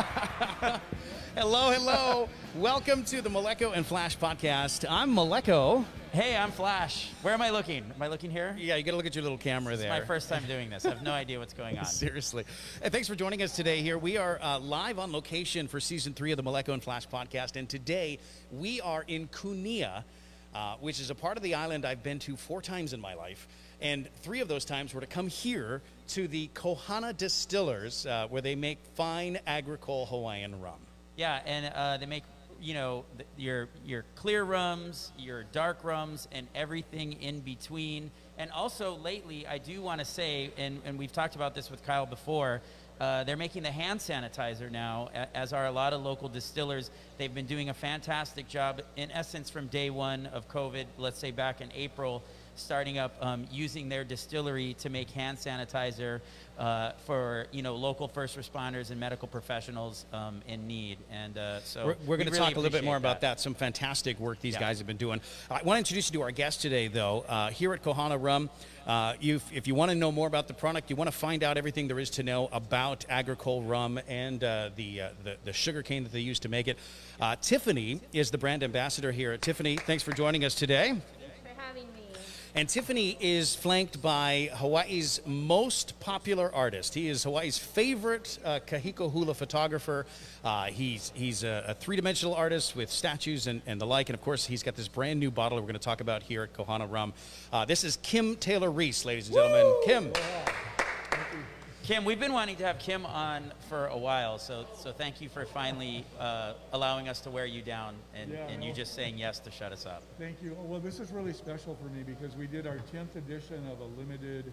hello, hello. Welcome to the Maleko and Flash podcast. I'm Maleko. Hey, I'm Flash. Where am I looking? Am I looking here? Yeah, you got to look at your little camera This is there. my first time doing this. I have no idea what's going on. Seriously. And thanks for joining us today here. We are uh, live on location for season three of the Maleko and Flash podcast. And today we are in Kunia, uh, which is a part of the island I've been to four times in my life. And three of those times were to come here to the Kohana Distillers, uh, where they make fine agricole Hawaiian rum. Yeah, and uh, they make you know your your clear rums, your dark rums, and everything in between. And also lately, I do want to say, and, and we've talked about this with Kyle before. Uh, they're making the hand sanitizer now, as are a lot of local distillers. They've been doing a fantastic job, in essence, from day one of COVID, let's say back in April, starting up um, using their distillery to make hand sanitizer uh, for you know local first responders and medical professionals um, in need. And uh, so We're, we're going to really talk a little bit more appreciate about that. Some fantastic work these Yeah. guys have been doing. I want to introduce you to our guest today, though. Uh, here at Kohana Rum, uh, if you want to know more about the product, you want to find out everything there is to know about agricole rum and uh, the, uh, the the sugar cane that they use to make it. Uh, Tiffany is the brand ambassador here. Tiffany, thanks for joining us today. Thanks for having me. And Tiffany is flanked by Hawaii's most popular artist. He is Hawaii's favorite uh, kahiko hula photographer. Uh, he's he's a, a three-dimensional artist with statues and, and the like. And of course, he's got this brand new bottle we're going to talk about here at Kohana Rum. Uh, this is Kim Taylor Reece, ladies and gentlemen. Kim. Kim, we've been wanting to have Kim on for a while, so so thank you for finally uh, allowing us to wear you down and, Yeah, and you well- just saying yes to shut us up. Thank you. Well, this is really special for me because we did our 10th edition of a limited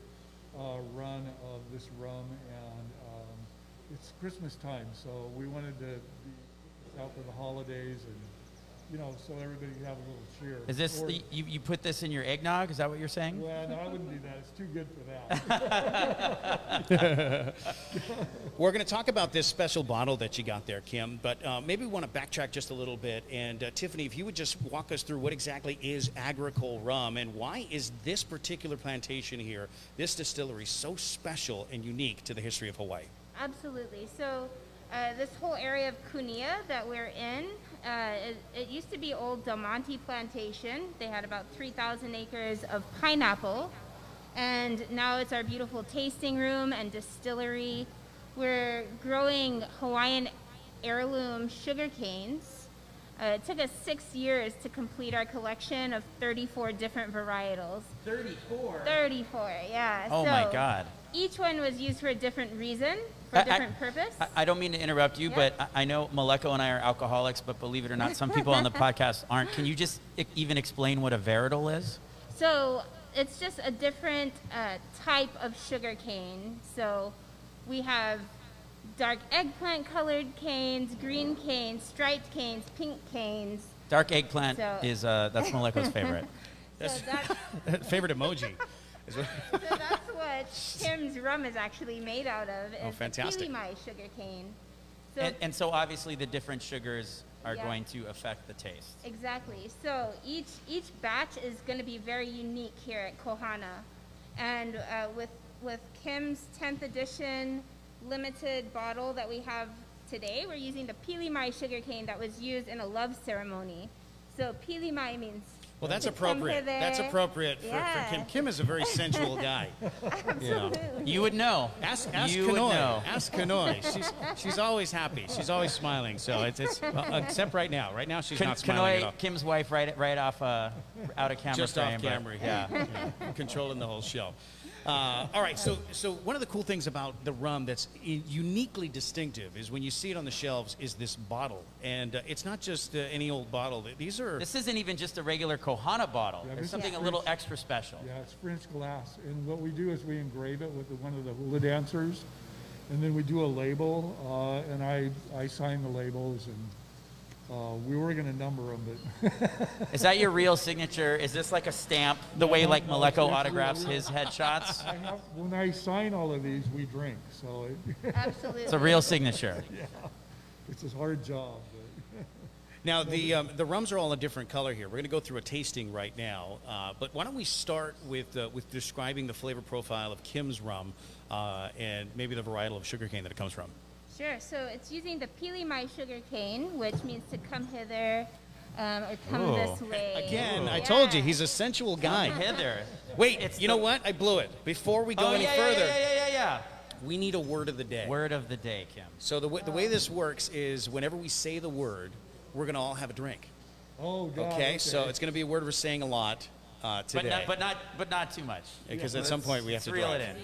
uh, run of this rum, and um, it's Christmas time, so we wanted to be out for the holidays and, you know, so everybody could have a little cheer. Is this Or- the, you, you put this in your eggnog? Is that what you're saying? Well, no, I wouldn't do that. It's too good for that. We're going to talk about this special bottle that you got there, Kim, but uh, maybe we want to backtrack just a little bit. And uh, Tiffany, if you would just walk us through what exactly is agricole rum and why is this particular plantation here, this distillery, so special and unique to the history of Hawaii? Absolutely. So, uh, this whole area of Kunia that we're in, uh, it, it used to be old Del Monte Plantation. They had about 3,000 acres of pineapple, and now it's our beautiful tasting room and distillery. We're growing Hawaiian heirloom sugar canes. Uh, it took us six years to complete our collection of 34 different varietals. 34. 34, yeah. Oh my God. Each one was used for a different reason, for I- a I- different purpose. I, I don't mean to interrupt you, Yeah. but I, I know Maleko and I are alcoholics, but believe it or not, some people on the podcast aren't. Can you just even explain what a varietal is? so it's just a different uh, type of sugar cane. So we have dark eggplant colored canes, green canes, striped canes, pink canes. Dark eggplant So- is uh, that's Maleko's favorite. So that's, Favorite emoji. Is what- so that's what Tim's rum is actually made out of. Oh, is fantastic. Pili Mai sugar cane. So And, and so obviously the different sugars are Yeah. going to affect the taste. Exactly. So each each batch is going to be very unique here at Kohana, and uh, with with Kim's 10th edition limited bottle that we have today, we're using the pili mai sugarcane that was used in a love ceremony. So pili mai means Well, that's appropriate. That's appropriate for, for Kim. Kim is a very sensual guy. Absolutely. You would know. Ask, ask you would Kanoi. know. Ask Kanoi. She's, she's always happy. She's always smiling. So it's, it's uh, except right now. Right now she's Kan- not smiling at all. Kim's wife, right right off uh, out of camera Just frame. off but- camera. Yeah. yeah. Controlling the whole show. Uh, all right, so so one of the cool things about the rum that's uniquely distinctive is when you see it on the shelves is this bottle, and uh, it's not just uh, any old bottle. These are This isn't even just a regular Kohana bottle. Yeah, There's this is something a French. little extra special. Yeah, it's French glass. And what we do is we engrave it with the, one of the hula dancers, and then we do a label, uh, and I, I sign the labels, and uh, we were going to number them, but Is that your real signature? Is this like a stamp, the way like no, Maleko autographs real. his headshots? I have, when I sign all of these, we drink. So it, Absolutely. It's a real signature. yeah, it's a hard job. But now the um, the rums are all a different color here. We're going to go through a tasting right now, uh, but why don't we start with uh, with describing the flavor profile of Kim's rum uh, and maybe the varietal of sugarcane that it comes from. Sure. So it's using the pili mai sugar cane, which means to come hither um, or come Ooh. this way. Again, I Yeah. told you he's a sensual guy. Heather. Wait, It's you the- know what? I blew it. Before we go oh, any yeah, further, Yeah, yeah, yeah, yeah, we need a word of the day. Word of the day, Kim. So the, w- the way this works is whenever we say the word, we're going to all have a drink. Oh, God. Okay, so it's going to be a word we're saying a lot uh, But today. not, but not, but not too much. because at some point we have to reel drive. it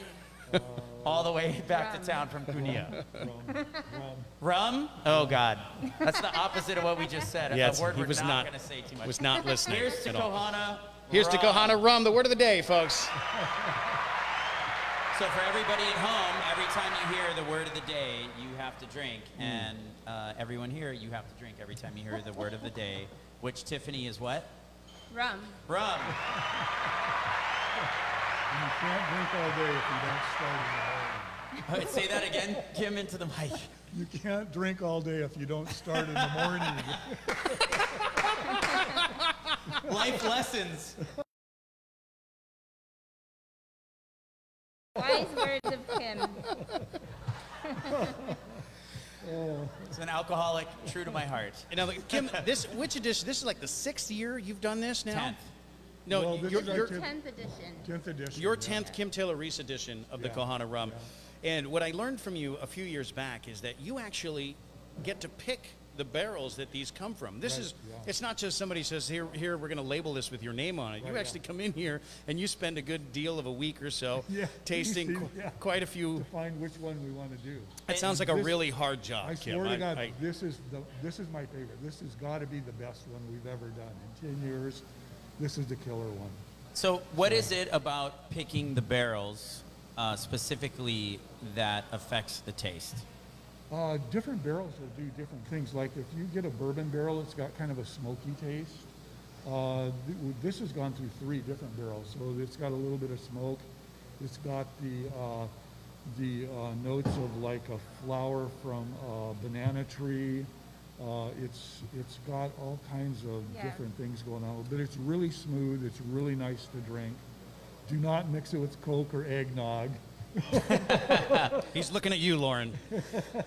in. All the way back Rum. to town from Kunia. Rum, rum. Rum? Oh God, that's the opposite of what we just said. Yes, a word he we're was not, not- going to say too much. Was not listening. Here's to at all. Kohana. Here's to rum. Kohana Rum, the word of the day, folks. So for everybody at home, every time you hear the word of the day, you have to drink, Hmm. and uh, everyone here, you have to drink every time you hear the word of the day. Which Tiffany is what? Rum. Rum. You can't drink all day if you don't start in the morning. Uh, say that again, Kim, into the mic. You can't drink all day if you don't start in the morning. Life lessons. Wise words of Kim. It's an alcoholic, true to my heart. You know, Kim, this which edition? This is like the sixth year you've done this now. Tenth. No, Well, this your is our your, tenth- Tenth edition. Tenth edition. your yeah. tenth Kim Taylor Reece edition of the Yeah, Kohana Rum. And what I learned from you a few years back is that you actually get to pick the barrels that these come from. This Right, is yeah. it's not just somebody says here here we're going to label this with your name on it. you Right, actually come in here and you spend a good deal of a week or so Yeah, tasting see, qu- yeah. quite a few. To find which one we want to do. That sounds like a really hard job, I Kim. swear to God, I- this is the, this is my favorite. This has got to be the best one we've ever done. In ten years, this is the killer one. So, what is it about picking the barrels uh, specifically that affects the taste? Uh, different barrels will do different things. Like if you get a bourbon barrel, it's got kind of a smoky taste. Uh, th- this has gone through three different barrels, so it's got a little bit of smoke. It's got the uh, the uh, notes of like a flower from a banana tree. Uh, it's it's got all kinds of Yeah. different things going on, but it's really smooth. It's really nice to drink. Do not mix it with Coke or eggnog. He's looking at you, Lauren.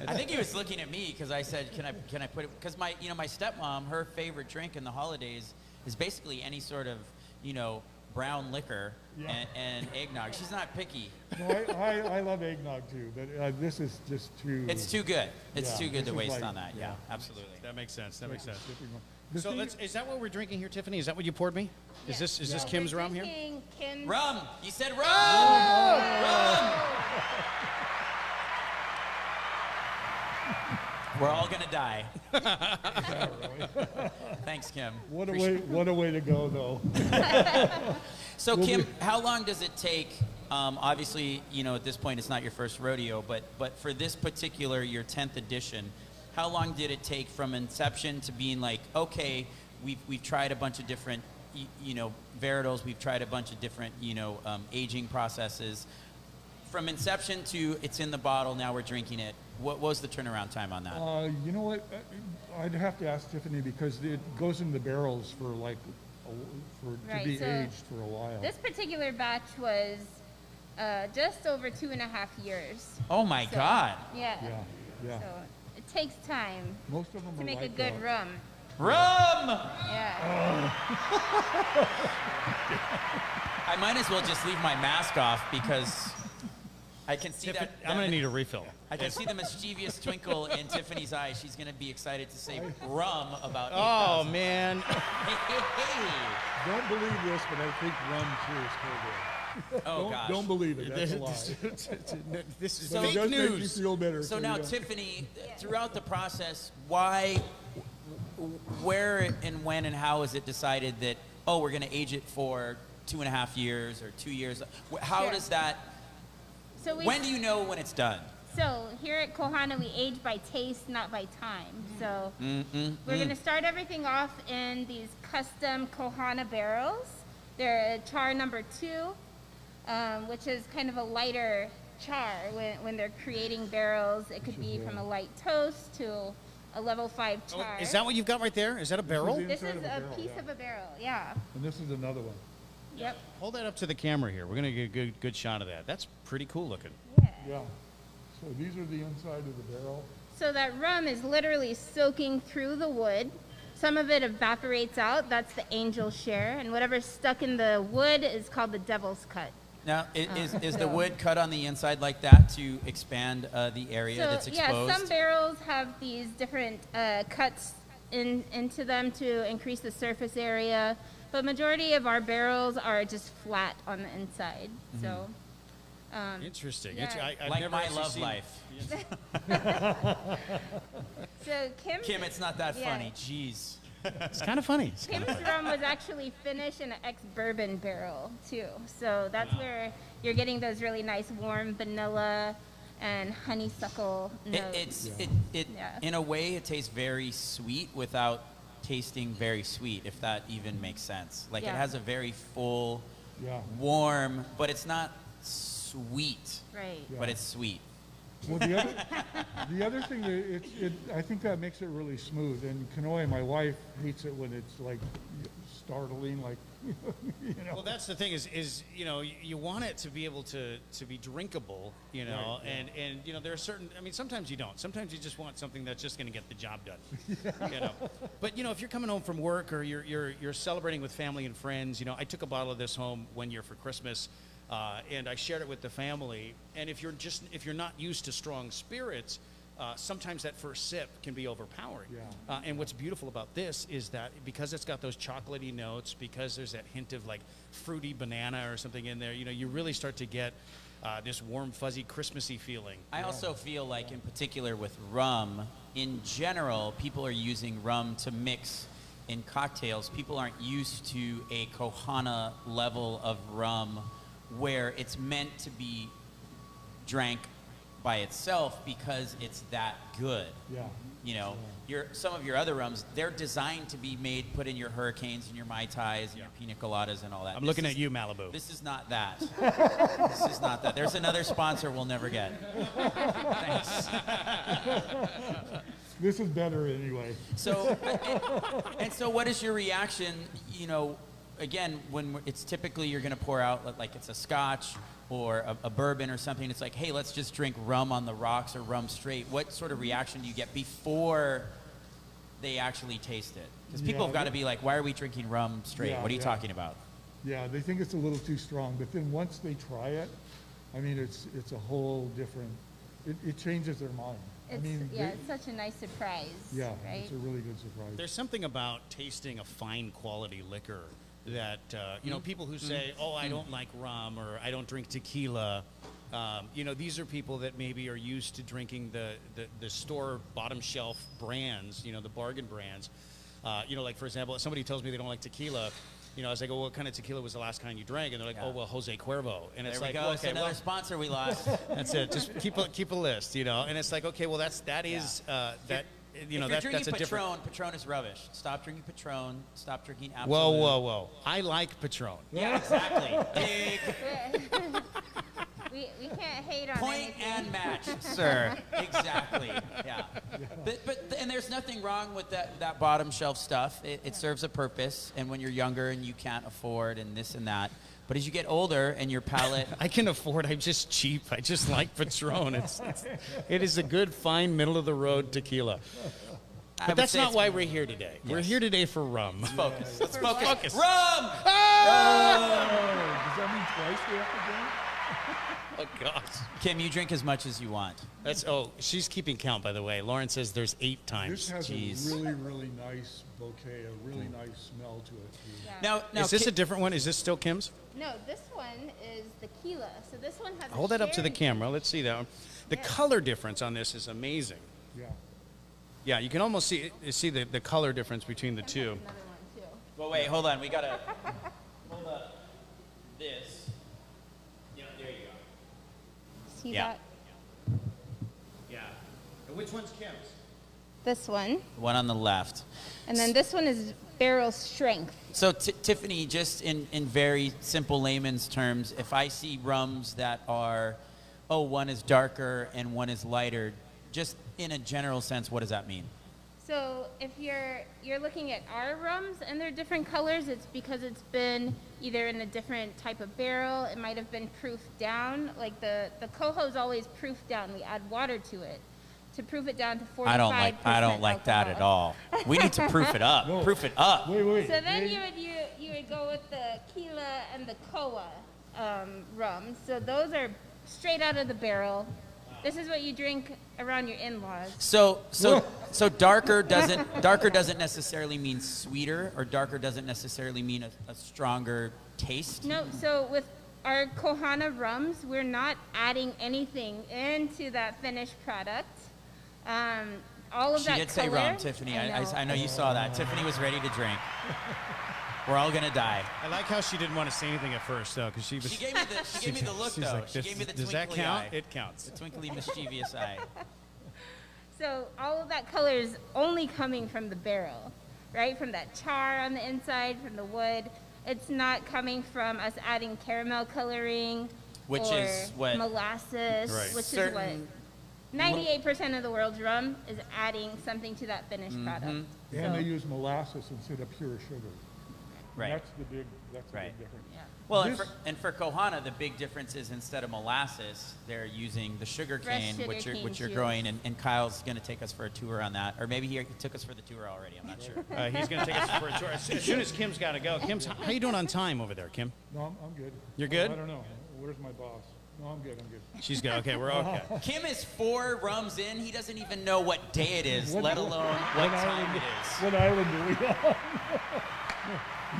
I think he was looking at me because I said, "Can I can I put it?" Because my you know my stepmom, her favorite drink in the holidays is basically any sort of you know brown liquor Yeah. and, and eggnog. She's not picky. No, I, I, I love eggnog too, but uh, this is just too. It's too good. It's Yeah, too good to waste like- on that. Yeah, yeah. absolutely. That makes sense. That makes the sense. Sipping one. The So thing- let's, is that what we're drinking here, Tiffany? Is that what you poured me? Is this is this Kim's rum here? drinking Kim's Rum. He said rum. Rum. We're all gonna die. Thanks, Kim. What a way! What a way to go, though. So, We'll Kim, be- how long does it take? Um, obviously, you know, at this point, it's not your first rodeo, but but for this particular, your tenth edition, how long did it take from inception to being like, okay, we've we've tried a bunch of different, y- you know, varietals, we've tried a bunch of different, you know, um, aging processes. From inception to it's in the bottle, now we're drinking it. What was the turnaround time on that? Uh, you know what? Uh, I'd have to ask Tiffany because it goes in the barrels for like, a, for to be so aged for a while. This particular batch was uh, just over two and a half years. oh my So, God! Yeah. yeah, yeah. So it takes time Most of them to are make a like good that. rum. Rum. Yeah. I might as well just leave my mask off because I can see that. I'm gonna need a refill. I can see the mischievous twinkle in Tiffany's eyes. She's gonna be excited to say rum about. Oh 8,000. man, Hey, hey, hey. Don't believe this, but I think rum too is COVID. Oh don't, gosh. don't believe it. That's a lie. this is So- But it fake does make you feel better. So you now, know. Tiffany, throughout the process, why, where, and when, and how is it decided that oh, we're gonna age it for two and a half years or two years? How Sure. does that? So we When do you know when it's done? So here at Kohana, we age by taste, not by time. Mm-hmm. So Mm-mm. we're going to mm. start everything off in these custom Kohana barrels. They're char number two, um, which is kind of a lighter char when, when they're creating barrels. It could be from a light toast to a level five Oh, char. is that what you've got right there? Is that a barrel? the this inside is of a a barrel, piece yeah. of a barrel, yeah. And this is another one. Yep. Hold that up to the camera here. We're gonna get a good good shot of that. That's pretty cool looking. Yeah. Yeah. So these are the inside of the barrel. So that rum is literally soaking through the wood. Some of it evaporates out. That's the angel share, and whatever's stuck in the wood is called the devil's cut. Now, i- Uh, is, is the so- wood cut on the inside like that to expand uh, the area so that's yeah, some barrels have these different uh, cuts in, into them to increase the surface area, but majority of our barrels are just flat on the inside. Mm-hmm. So. Um, Interesting. Yeah. I, I've like never my actually love seen- life. so Kim, Kim, it's not that Yeah. funny. Jeez. It's kind of funny. It's Kim's rum was actually finished in an ex-bourbon barrel too. So that's where you're getting those really nice warm vanilla and honeysuckle It, notes. it's it, it Yeah. in a way it tastes very sweet without tasting very sweet, if that even makes sense. Like it has a very full, Yeah. warm, but it's not sweet, right. but it's sweet. Well, the other, the other thing that it, it, I think that makes it really smooth. And Kanoe, my wife, hates it when it's like startling, like, you know. Well, that's the thing is, is you know, you, you want it to be able to, to be drinkable, you know, Right, yeah. and, and, you know, there are certain, I mean, sometimes you don't. Sometimes you just want something that's just going to get the job done, you know. But, you know, if you're coming home from work or you're, you're, you're celebrating with family and friends, you know, I took a bottle of this home one year for Christmas, uh, and I shared it with the family. And if you're just, if you're not used to strong spirits, uh, sometimes that first sip can be overpowering. Yeah. Uh, and what's beautiful about this is that because it's got those chocolatey notes, because there's that hint of like fruity banana or something in there, you know, you really start to get uh, this warm, fuzzy, Christmassy feeling. I also feel like, in particular with rum, in general, people are using rum to mix in cocktails. People aren't used to a Kohana level of rum where it's meant to be drank by itself because it's that good. Yeah. You know, your some of your other rums, they're designed to be made, put in your hurricanes and your mai tais and your pina coladas and all that. I'm This looking is- at you, Malibu. This is not that. this is not that. There's another sponsor we'll never get. Thanks. This is better anyway. So, and, and so, what is your reaction? You know, again, when we're- it's typically you're going to pour out like it's a Scotch or a, a bourbon or something. It's like, hey, let's just drink rum on the rocks or rum straight. What sort of reaction do you get before they actually taste it? Because people Yeah, have got to be like, why are we drinking rum straight? Yeah, what are you yeah. talking about? Yeah, they think it's a little too strong, but then once they try it, I mean, it's, it's a whole different, it, it changes their mind. I It's, mean, yeah, they- it's such a nice surprise. Yeah, right. it's a really good surprise. There's something about tasting a fine quality liquor that, uh, you know, people who say, oh, I don't like rum or I don't drink tequila. Um, you know, these are people that maybe are used to drinking the, the, the store bottom shelf brands, you know, the bargain brands. Uh, you know, like for example, if somebody tells me they don't like tequila, you know, I was like, well, what kind of tequila was the last kind you drank? And they're like, oh, well, Jose Cuervo. And it's there we like, go. okay, another well, sponsor we lost. that's it. Just keep a, keep a list, you know. And it's like, okay, well, that's that is uh, that you know if you're that's drinking a different. Patron, Patron is rubbish. Stop drinking Patron. Stop drinking Absolut. Whoa, whoa, whoa! I like Patron. Yeah, exactly. Big we, we can't hate on point anything. and match, sir. Exactly. Yeah. But, but and there's nothing wrong with that, that bottom shelf stuff. It, it serves a purpose. And when you're younger and you can't afford and this and that. But as you get older and your palate I can afford. I'm just cheap. I just like Patron. It's, it's it is a good, fine, middle of the road tequila. But that's not why we're here today. We're here today for rum. Focus. Let's focus. Focus. Rum. Oh, does that mean twice we have to drink? Oh gosh. Kim, you drink as much as you want. That's oh, she's keeping count by the way. Lauren says there's eight This times. has Jeez. a really, really nice bouquet, a really hmm. nice smell to it. too. Yeah. Now, now is this Ki- a different one? Is this still Kim's? No, this one is the Kila. So this one has. a Hold that up to the sherry. camera. Let's see that one. The Yeah. color difference on this is amazing. Yeah. Yeah, you can almost see eh, see the, the color difference between the two. there's Another one too. Well, wait, hold on. We gotta hold up this. Yeah, there you go. See Yeah. that? Yeah. And which one's Kim's? This one, One on the left. and then this one is barrel strength. So, Tiffany, just in, in very simple layman's terms, if I see rums that are, oh, one is darker and one is lighter, just in a general sense, what does that mean? So if you're you're looking at our rums and they're different colors, it's because it's been either in a different type of barrel. It might have been proofed down. Like the the Koho is always proofed down. We add water to it to proof it down to 45 I don't like I don't like that at all. We need to proof it up. No. Proof it up. Wait, wait. So then they- you would you, you would go with the Kila and the Koa um, rum. So those are straight out of the barrel. This is what you drink around your in-laws. So so so darker doesn't darker doesn't necessarily mean sweeter, or darker doesn't necessarily mean a, a stronger taste. No, so with our Kohana rums, we're not adding anything into that finished product. Um, all of She that did say color- rum, Tiffany. I, I, know. I know you saw that. Tiffany was ready to drink. We're all gonna die. I like how she didn't want to say anything at first, though, because she was. She gave me the she gave me the look she's though. like, she gave me the does that count? eye. It counts. The twinkly mischievous eye. So all of that color is only coming from the barrel, right? From that char on the inside, from the wood. It's not coming from us adding caramel coloring, Which or is what- Right. molasses, which Certain- is what 98% of the world's rum is adding something to that finished Mm-hmm. product. And they So- use molasses instead of pure sugar. Right. That's the big, that's the Right. big difference. yeah. Well, and This- for, and for Kohana, the big difference is instead of molasses, they're using the sugar Fresh cane, sugar which you're, cane which you're juice. growing, and, and Kyle's going to take us for a tour on that, or maybe he took us for the tour already. I'm not sure. Uh, he's going to take us for a tour as as soon as Kim's got to go. Kim's, how you doing on time over there, Kim? No, I'm, I'm good. You're good? I don't know. Where's my boss? No, I'm good, I'm good. She's good. Okay, we're okay. Kim is four rums in. He doesn't even know what day it is, What- let alone what time island, it is. What island do we on?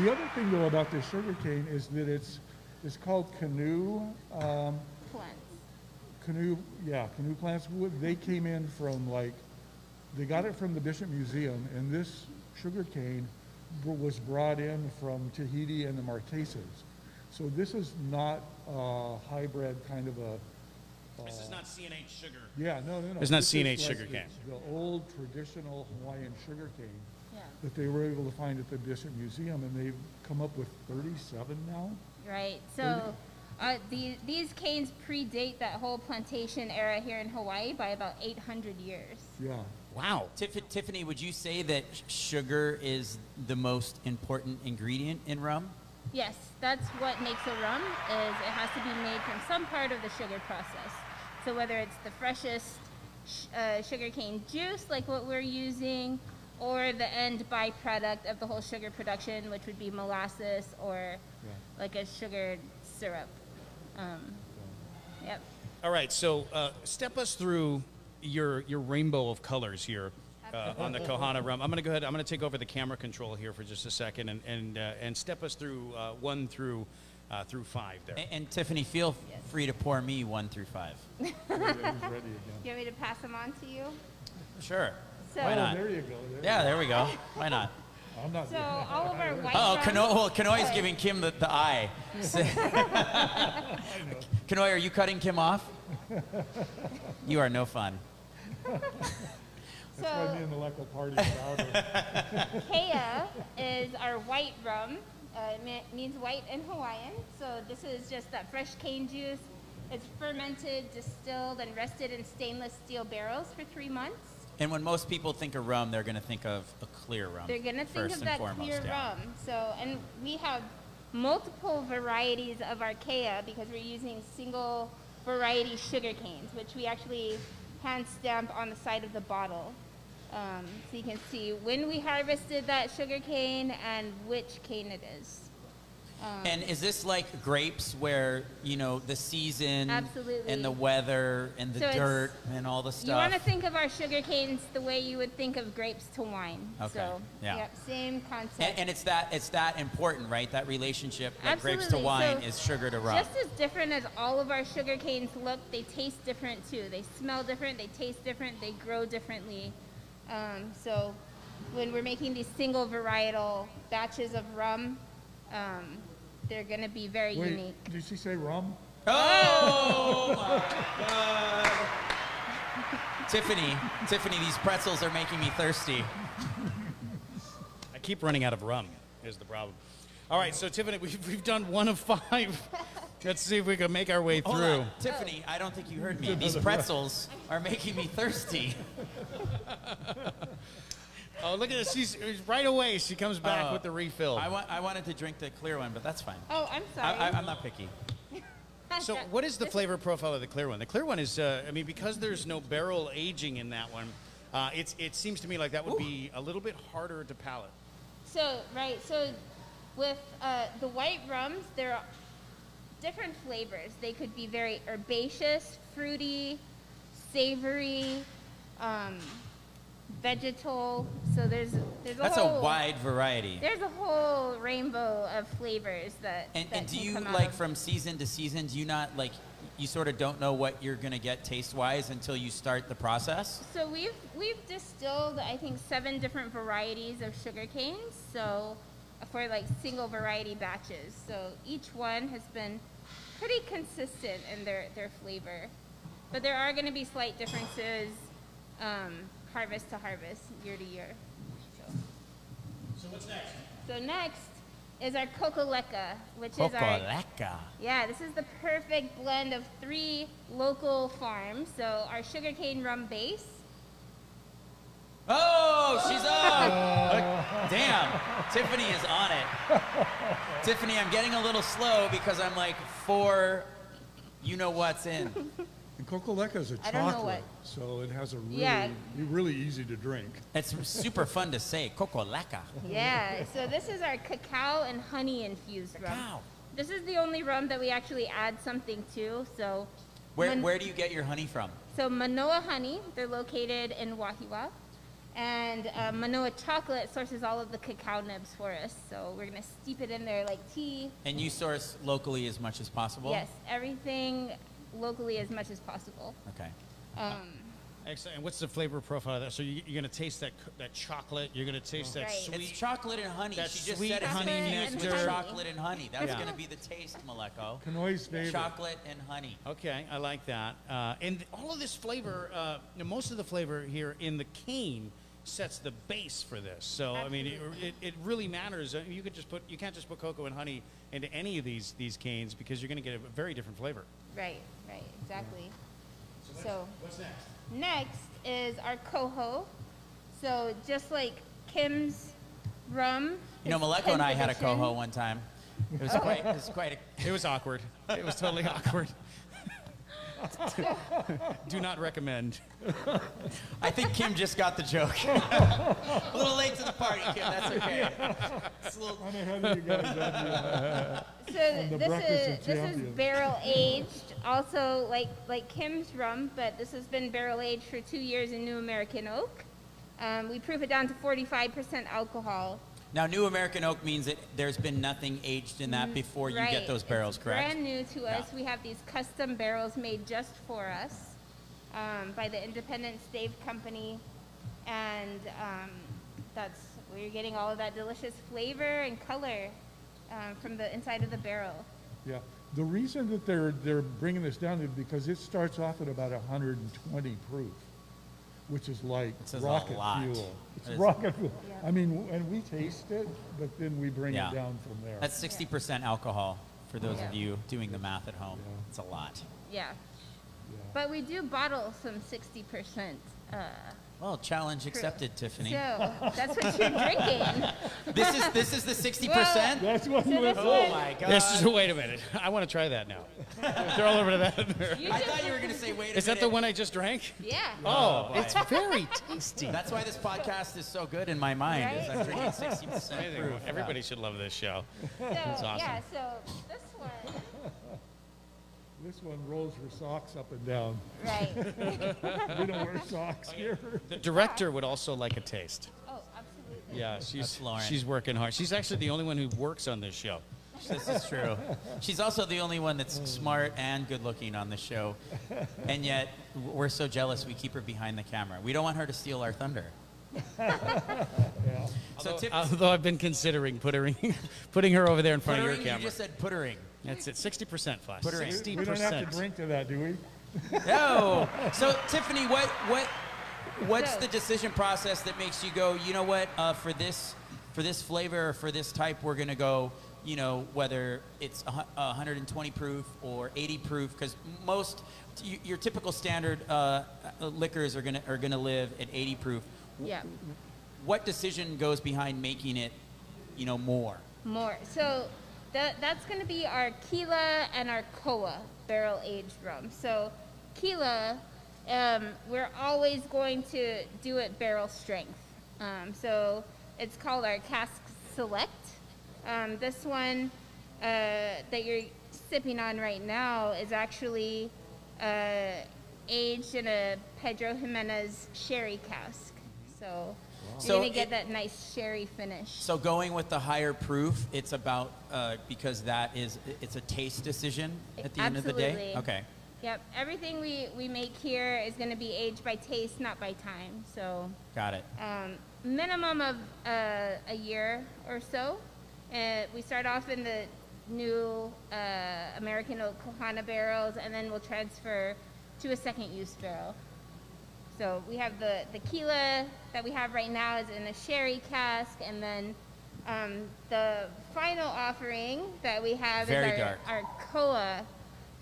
the other thing though about this sugar cane is that it's, it's called canoe, um, Plants. canoe, yeah, canoe plants. Wood- They came in from like, they got it from the Bishop Museum, and this sugar cane was brought in from Tahiti and the Marquesas. So this is not a hybrid kind of a, This is not C&H sugar. yeah, no, no, no. It's not This is C&H like sugar the- cane. The old traditional Hawaiian sugar cane Yeah. that they were able to find at the Bishop Museum, and they've come up with 37 now. Right. So uh, the, these canes predate that whole plantation era here in Hawaii by about 800 years. Yeah. Wow. Tiff- Tiffany, would you say that sh- sugar is the most important ingredient in rum? Yes, that's what makes a rum is it has to be made from some part of the sugar process. So whether it's the freshest sh- uh, sugarcane juice like what we're using or the end byproduct of the whole sugar production which would be molasses or like a sugared syrup. Um, yep. All right, so uh, step us through your your rainbow of colors here uh, on the Kohana rum. I'm going to go ahead. I'm going to take over the camera control here for just a second and and uh, and step us through uh, one through uh, through five there. And, and Tiffany, feel Yes. free to pour me one through five. Yeah, He's ready again. Do you want me to pass them on to you? Sure. So, Why Oh, not? there you go. There Yeah, there we go. Why not? I'm not. so all of our white Oh, rums- Kano, well, Kanoi's giving Kim the, the eye. Kanoi, are you cutting Kim off? You are no fun. That's why So- me and the local party louder. Kea is our white rum. Uh, it means white in Hawaiian. So this is just that fresh cane juice. It's fermented, distilled, and rested in stainless steel barrels for three months. And when most people think of rum, they're going to think of a clear rum. They're gonna think first of and that foremost, clear yeah. rum. So, and we have multiple varieties of our Kea because we're using single variety sugar canes, which we actually hand stamp on the side of the bottle. Um, so you can see when we harvested that sugar cane and which cane it is. Um, And is this like grapes where, you know, the season Absolutely. and the weather and the So dirt and all the stuff? You want to think of our sugar canes the way you would think of grapes to wine. Okay, So, yeah. Yep, same concept. and, and it's that it's that important, right? That relationship, like grapes to wine So is sugar to rum. Just as different as all of our sugar canes look, they taste different too. They smell different, they taste different, they grow differently. Um, so when we're making these single varietal batches of rum, um, they're going to be very Wait, unique. did she say rum? Oh my God. Tiffany, Tiffany, these pretzels are making me thirsty. I keep running out of rum. Is the problem. All right, so Tiffany, we've, we've done one of five. Let's see if we can make our way Hold through. on. Tiffany, I don't think you heard me. These pretzels are making me thirsty. Oh, look at this. She's right away. She comes back Oh, with the refill. I, want, I wanted to drink the clear one, but that's fine. Oh, I'm sorry. I, I'm not picky. So, what is the flavor profile of the clear one? The clear one is, uh, I mean, because there's no barrel aging in that one, uh, it's it seems to me like that would be a little bit harder to palate. So right, so with uh, the white rums, there are different flavors. They could be very herbaceous, fruity, savory, um, vegetal. So there's there's a That's whole a wide variety. there's a whole rainbow of flavors that. And, that and do you like from season to season? Do you not like? You sort of don't know what you're gonna get taste wise until you start the process. So we've we've distilled I think seven different varieties of sugar canes. So for like single variety batches. So each one has been pretty consistent in their their flavor, but there are going to be slight differences um, harvest to harvest, year to year. So, So what's next? so next is our Kokoleka, which is our Kokoleka. yeah, this is the perfect blend of three local farms. So our sugarcane rum base. Oh, she's up! Damn, Tiffany is on it. Tiffany, I'm getting a little slow because I'm like four. You know what's in. And Kokoleka is a I don't know chocolate, what- so it has a really, Yeah. really easy to drink. It's super fun to say. Kokoleka. Yeah, so this is our cacao and honey infused rum. Cacao. This is the only rum that we actually add something to. So, Where, Mon- where do you get your honey from? so Manoa Honey, they're located in Wahiawa. And uh, Manoa Chocolate sources all of the cacao nibs for us. So we're going to steep it in there like tea. And you source locally as much as possible? Yes, everything locally as much as possible. Okay. Um, Excellent. And what's the flavor profile of that? So you, you're going to taste that that chocolate. You're going to taste that Right. sweet. It's chocolate and honey. That she just sweet said it's honey infused with chocolate and honey. That's Yeah. going to be the taste, Maleko. Kanoi's favorite. Chocolate and honey. Okay, I like that. Uh, and all of this flavor, uh, most of the flavor here in the cane sets the base for this. So I mean, it, it, it really matters. Uh, You could just put you can't just put cocoa and honey into any of these these canes because you're going to get a very different flavor. right, right, exactly. So, what's next? Next is our Koho. So just like Kim's rum. You know, Maleko and I had a Koho one time. It was quite, it was quite a, It was awkward. It was totally awkward. Do not recommend. I think Kim just got the joke. a little late to the party, Kim. That's okay. It's a little, I'm ahead of you guys. on the, So the this Breakfast is of this is Champions. barrel aged, also like like Kim's rum, but this has been barrel aged for two years in New American oak. Um, we proof it down to 45% alcohol. Now, New American Oak means that there's been nothing aged in that before you Right. get those barrels, It's correct? Brand new to us. Yeah. We have these custom barrels made just for us um, by the Independent Stave Company, and um, that's where you're getting all of that delicious flavor and color um, from the inside of the barrel. yeah. The reason that they're, they're bringing this down is because it starts off at about 120 proof, which is like This is a rocket lot. fuel. It's That is- rocket fuel. I mean, and we taste it, but then we bring Yeah. it down from there. That's 60% alcohol for those of Yeah. you doing the math at home. Yeah. It's a lot. Yeah. Yeah. But we do bottle some 60%. Uh, Well, challenge accepted, Tiffany. so that's what you're drinking. This is this is the 60%? That's what So you this were oh one- my god. This is, wait a minute. I want to try that now. Throw a little bit of that in there. You I just- thought you were going to say wait a minute. Is that the minute. one I just drank? Yeah. Oh, oh, boy. it's very tasty. That's why this podcast is so good in my mind. Is I'm drinking 60% proof. Everybody should love this show. So, awesome. Yeah, so this one, This one rolls her socks up and down. right. We don't wear socks here. The director would also like a taste. Oh, absolutely. Yeah, she's That's Lauren. she's working hard. She's actually the only one who works on this show. This is true. She's also the only one that's smart and good looking on the show. And yet, w- we're so jealous we keep her behind the camera. We don't want her to steal our thunder. Yeah. So, Although, Tip, although I've been considering putting putting her over there in front puttering, of your camera. you camera. just said puttering. That's it. Sixty percent flash. Puttering. Sixty We don't have to drink to that, do we? No. So, Tiffany, what what what's So- the decision process that makes you go? You know what? Uh, for this for this flavor or for this type, we're gonna go. You know whether it's a 120 proof or 80 proof, because most your typical standard uh, uh, liquors are gonna are gonna live at 80 proof. Yeah. what decision goes behind making it, you know, more? More. So that, that's going to be our Kila and our Koa barrel aged rum. So Kila, um, we're always going to do it barrel strength. Um, so it's called our Cask Select. Um, this one uh, that you're sipping on right now is actually uh, aged in a Pedro Ximénez sherry cask. So you're So gonna get it- that nice sherry finish. So going with the higher proof, it's about uh, because that is it's a taste decision at the end of the day. Absolutely. Okay. Yep, everything we, we make here is going to be aged by taste, not by time. So, Got it. um, minimum of uh, a year or so. Uh, we start off in the new uh, American oak Kohana barrels, and then we'll transfer to a second use barrel. So we have the the Kila that we have right now is in a sherry cask, and then um, the final offering that we have Very is our, dark. our Koa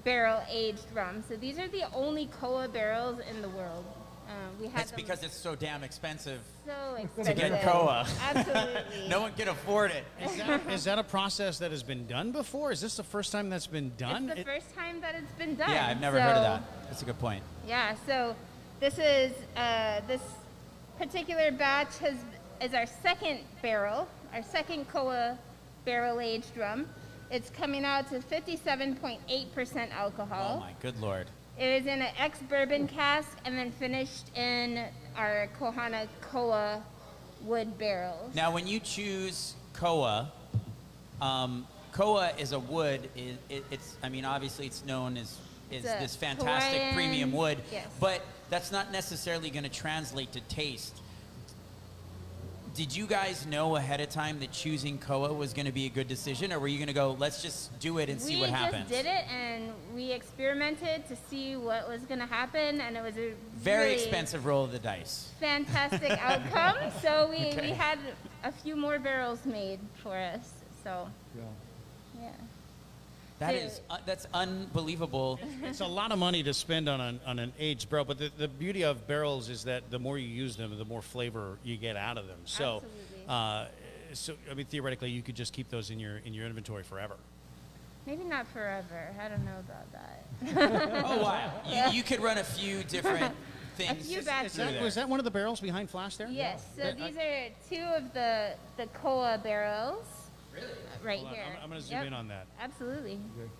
barrel aged rum. So these are the only Koa barrels in the world. Um, we have That's because it's so damn expensive so to get Koa. Absolutely. no one can afford it. Is that, is that a process that has been done before? Is this the first time that's been done? It's the It- first time that it's been done. Yeah, I've never heard of that. That's a good point. Yeah, so this is uh, this particular batch has is our second barrel, our second Koa barrel aged rum. It's coming out to 57.8% alcohol. Oh my good lord. It is in an ex bourbon cask and then finished in our Kohana Koa wood barrels. Now, when you choose Koa, um, Koa is a wood. It, it, it's, I mean, obviously, it's known as is this fantastic Hawaiian- premium wood, yes. but that's not necessarily going to translate to taste. Did you guys know ahead of time that choosing Koa was going to be a good decision, or were you going to go, let's just do it and see what happens? we just did it and we experimented to see what was going to happen, and it was a Very really expensive roll of the dice. fantastic outcome. So we, Okay. we had a few more barrels made for us. So Yeah. yeah, That To- is, uh, that's unbelievable. It's a lot of money to spend on an, on an aged barrel, but the, the beauty of barrels is that the more you use them, the more flavor you get out of them. So, Absolutely. uh, so I mean, theoretically, you could just keep those in your in your inventory forever. maybe not forever. I don't know about that. Oh wow! You, you could run a few different a things. few Is batches. that, was that one of the barrels behind Flash there? Yes. So Yeah, I- these are two of the the Koa barrels. Really? Right Hold on, here. I'm, I'm going to zoom Yep, in on that. Absolutely. Okay.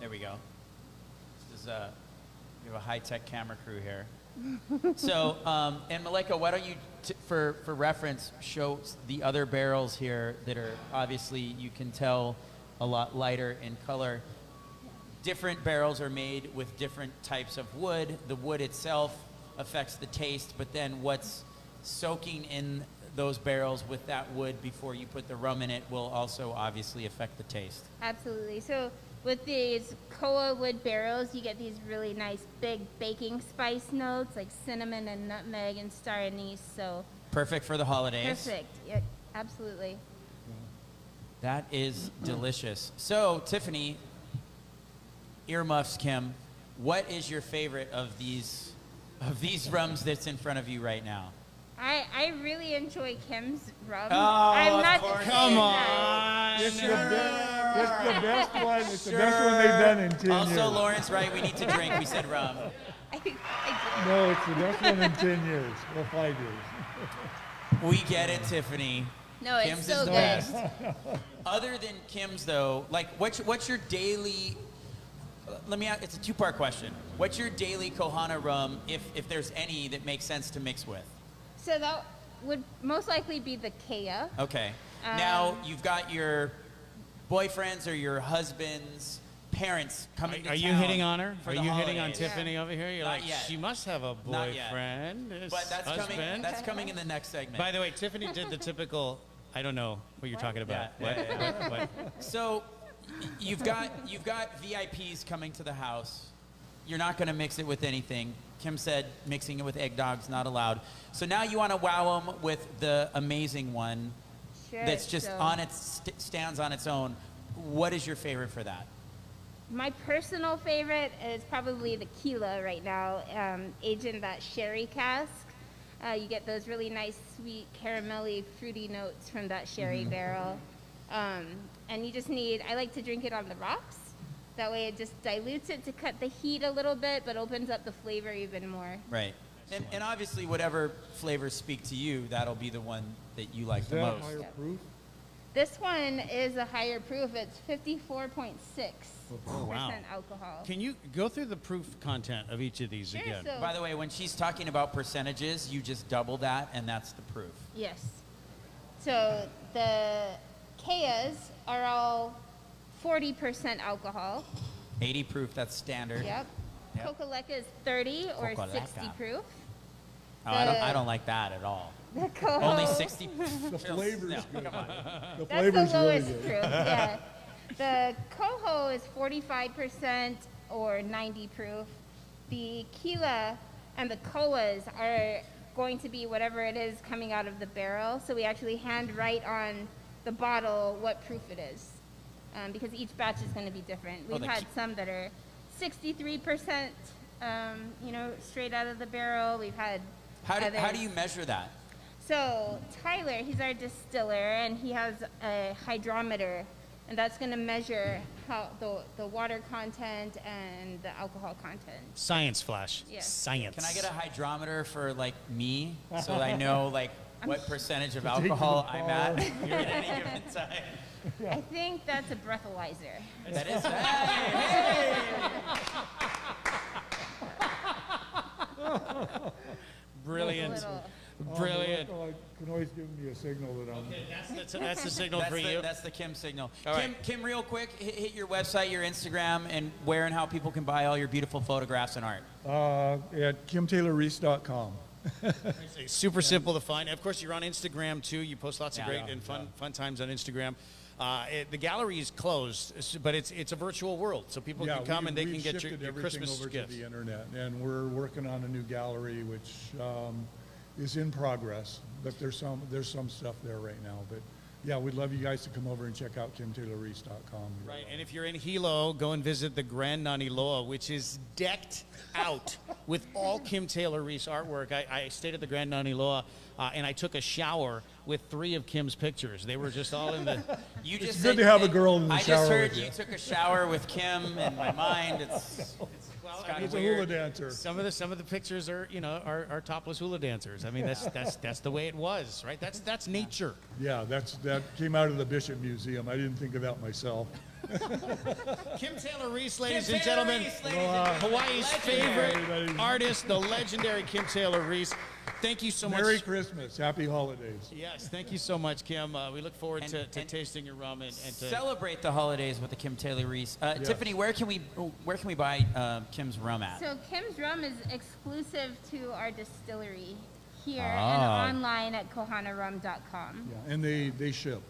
There we go. This is a we have a high tech camera crew here. so, um, and Maleko, why don't you, t- for for reference, show s- the other barrels here that are obviously you can tell a lot lighter in color. Different barrels are made with different types of wood. The wood itself affects the taste, but then what's soaking in those barrels with that wood before you put the rum in it will also obviously affect the taste. Absolutely. So with these Koa wood barrels, you get these really nice big baking spice notes like cinnamon and nutmeg and star anise. So Perfect for the holidays. perfect. Yeah, absolutely. That is delicious. So, Tiffany, earmuffs, Kim, what is your favorite of these of these rums that's in front of you right now? I, I really enjoy Kim's rum. Oh, I'm of not course. saying Come on! It's the, be- it's the best one. It's the best one they've done in 10 Also, years. Lauren's right. We need to drink. We said rum. I, I No, it's the best one in 10 years, or five years. We get it, Tiffany. No, it's Kim's so is the good. best. Other than Kim's, though, like what's what's your daily? Let me. ask It's a two-part question. What's your daily Kohana rum, if if there's any that makes sense to mix with? So that would most likely be the Kea. Okay. Um, now you've got your boyfriends or your husband's parents coming to Are you hitting on her? Are the you hitting on holidays. Tiffany over here? You're Not like, yet. she must have a Not yet. boyfriend. But that's coming. That's coming in the next segment. By the way, Tiffany did the typical. I don't know what you're talking about. Yeah, What? yeah, yeah. What? So you've got you've got VIPs coming to the house. You're not going to mix it with anything. Kim said mixing it with egg dogs not allowed. So now you want to wow them with the amazing one Sure. that's just so on its st- stands on its own. What is your favorite for that? My personal favorite is probably the Kila right now, um, aged in that sherry cask. Uh, you get those really nice, sweet, caramelly, fruity notes from that sherry barrel. Um, and you just need, I like to drink it on the rocks. That way it just dilutes it to cut the heat a little bit, but opens up the flavor even more. Right. And, and obviously, whatever flavors speak to you, that'll be the one that you like Is the that most. higher proof? This one is a higher proof. It's 54.6% Oh, wow. alcohol. Can you go through the proof content of each of these Sure, again? so- By the way, when she's talking about percentages, you just double that, and that's the proof. Yes. So the Keas are all 40% alcohol. 80 proof, that's standard. Yep. Yep. Kokoleka is 30 or Kokoleka. 60 proof. Oh, I, don't, I don't like that at all. The Koho, Only 60. The flavor's No, good. come on. The That's flavor's the really lowest good. proof. Yeah. The Koho is 45% or 90 proof. The Kila and the Koas are going to be whatever it is coming out of the barrel. So we actually hand write on the bottle what proof it is. Um, because each batch is going to be different. Oh, We've the had Ki- some that are 63%, um, you know, straight out of the barrel. We've had How do, how do you measure that? so Tyler, he's our distiller, and he has a hydrometer, and that's going to measure how the, the water content and the alcohol content. Science flash. Yes. Science. Can I get a hydrometer for like me so I know like what percentage of alcohol I'm at at any given time? I think that's a breathalyzer. That is. Hey, hey. Brilliant. Brilliant. Oh, I can always give me a signal that I'm. That's, the, that's the signal That's for the, you. that's the Kim signal. All Kim, right. Kim, real quick, hit, hit your website, your Instagram, and where and how people can buy all your beautiful photographs and art. Uh, at kimtaylorreece.com. It's super simple to find. Of course, you're on Instagram too. You post lots of Yeah. great Yeah, and fun yeah. fun times on Instagram. Uh, it, the gallery is closed, but it's it's a virtual world, so people Yeah, can come we- and they can get your, your everything Christmas over gifts. to the internet, and we're working on a new gallery, which um, is in progress. But there's some there's some stuff there right now. But yeah, we'd love you guys to come over and check out kimtaylorreece.com. Right, and if you're in Hilo, go and visit the Grand Naniloa, which is decked out with all Kim Taylor Reece artwork. I, I stayed at the Grand Naniloa, uh, and I took a shower with three of Kim's pictures. They were just all in the. You It's just good to have a girl in the I shower just heard with you you. took a shower with Kim. In my mind, it's, it's, Well, it's I kind He's of a hula dancer. Some of the some of the pictures are you know are, are topless hula dancers. I mean that's that's that's the way it was, right? That's that's nature. Yeah, that's that came out of the Bishop Museum. I didn't think of that myself. Kim Taylor Reece, ladies Kim and Taylor gentlemen, Reece, ladies and. Hawaii's Legendary. favorite Everybody. artist, the legendary Kim Taylor Reece. Thank you so Merry much. Merry Christmas, Happy Holidays. Yes, thank you so much, Kim. Uh, we look forward And- to, to and tasting your rum and, and to Celebrate the holidays with the Kim Taylor Reece. Uh, Yes. Tiffany, where can we where can we buy uh, Kim's rum at? So Kim's rum is exclusive to our distillery here Ah. and online at kohanarum.com. Yeah, and they they ship.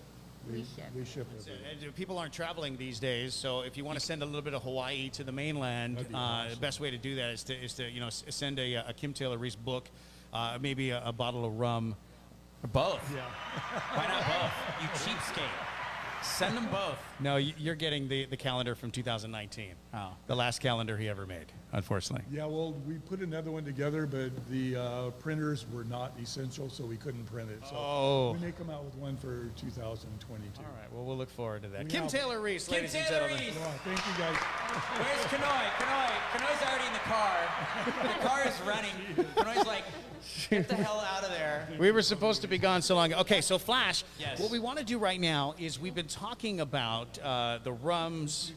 They, We ship. They ship everywhere. And, uh, people aren't traveling these days, so if you want to send a little bit of Hawaii to the mainland, be uh, awesome. the best way to do that is to, is to you know send a, a Kim Taylor Reece book, uh, maybe a, a bottle of rum. Or both. Yeah. Why not both? You cheapskate. Send them both. No, you're getting the, the calendar from 2019. Oh. The last calendar he ever made, unfortunately. Yeah, well, we put another one together, but the uh, printers were not essential, so we couldn't print it. So Oh. we may come out with one for 2022. All right, well, we'll look forward to that. We Kim have- Taylor Reece, Kim ladies and Taylor gentlemen. Reece. Well, thank you guys. Where's Kanoy? Kanoy. Kanoy's already in the car. The car is running. Kanoy's like, get the hell out of there. We were supposed to be gone so long. Okay, so Flash, Yes. what we want to do right now is we've been talking about uh, the rums.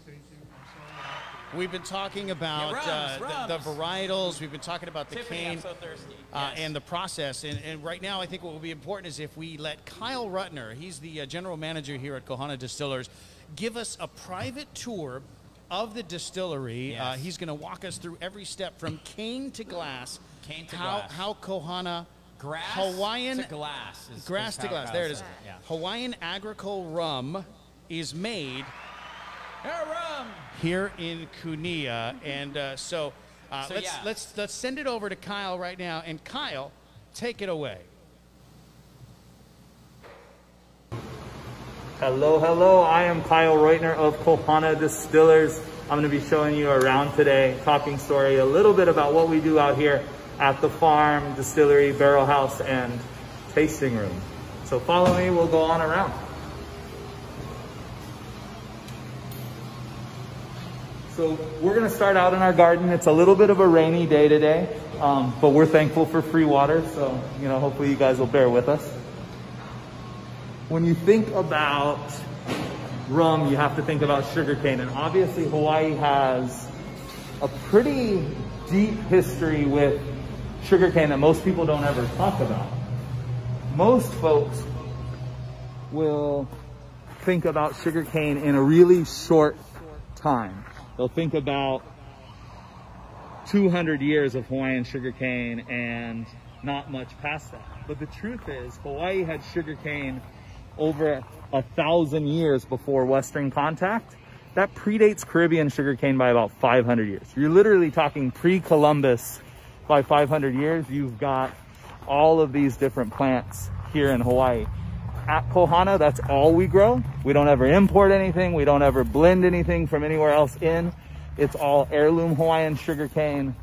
We've been talking about rums, uh, the, the varietals. We've been talking about the Tiffany, cane so thirsty. uh, Yes. and the process. And, and right now, I think what will be important is if we let Kyle Reutner, he's the uh, general manager here at Kohana Distillers, give us a private tour of the distillery. Uh, Yes. he's going to walk us through every step from cane to glass. Cane to how, glass. How Kohana grass Hawaiian to glass. Is, grass is to glass. There it is. Yeah. Hawaiian agricole rum is made Here, here in Kunia, and uh, so, uh, So, let's yeah. let's let's send it over to Kyle right now. And Kyle, take it away. Hello, hello. I am Kyle Reutner of Kohana Distillers. I'm going to be showing you around today, talking story a little bit about what we do out here at the farm, distillery, barrel house, and tasting room. So follow me, we'll go on around. So we're gonna start out in our garden. It's a little bit of a rainy day today, um, but we're thankful for free water. So, you know, hopefully you guys will bear with us. When you think about rum, you have to think about sugarcane. And obviously Hawaii has a pretty deep history with sugarcane that most people don't ever talk about. Most folks will think about sugarcane in a really short time. They'll think about 200 years of Hawaiian sugarcane and not much past that. But the truth is, Hawaii had sugarcane over a thousand years before Western contact. That predates Caribbean sugarcane by about 500 years. You're literally talking pre-Columbus by 500 years. You've got all of these different plants here in Hawaii at Kohana, that's all we grow. We don't ever import anything. We don't ever blend anything from anywhere else in. It's all heirloom Hawaiian sugarcane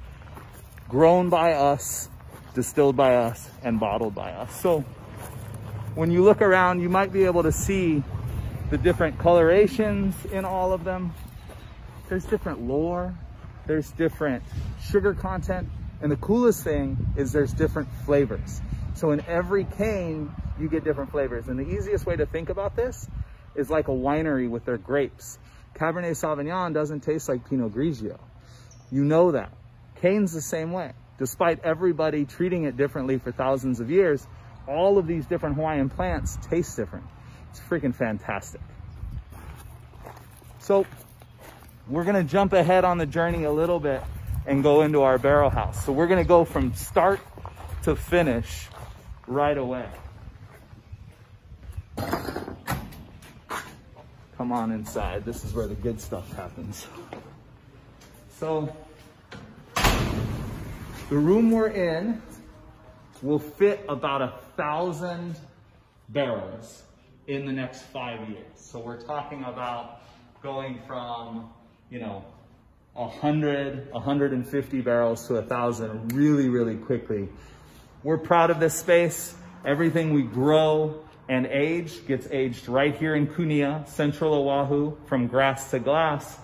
grown by us, distilled by us, and bottled by us. So when you look around, you might be able to see the different colorations in all of them. There's different lore. There's different sugar content. And the coolest thing is there's different flavors. So in every cane, you get different flavors. And the easiest way to think about this is like a winery with their grapes. Cabernet Sauvignon doesn't taste like Pinot Grigio. You know that. Cane's the same way. Despite everybody treating it differently for thousands of years, all of these different Hawaiian plants taste different. It's freaking fantastic. So we're gonna jump ahead on the journey a little bit and go into our barrel house. So we're gonna go from start to finish right away. Come on inside. This is where the good stuff happens. So, the room we're in will fit about a thousand barrels in the next five years. So we're talking about going from, you know, 100, 150 barrels to a thousand really, really quickly. We're proud of this space. Everything we grow and age gets aged right here in Kunia, central Oahu, from grass to glass.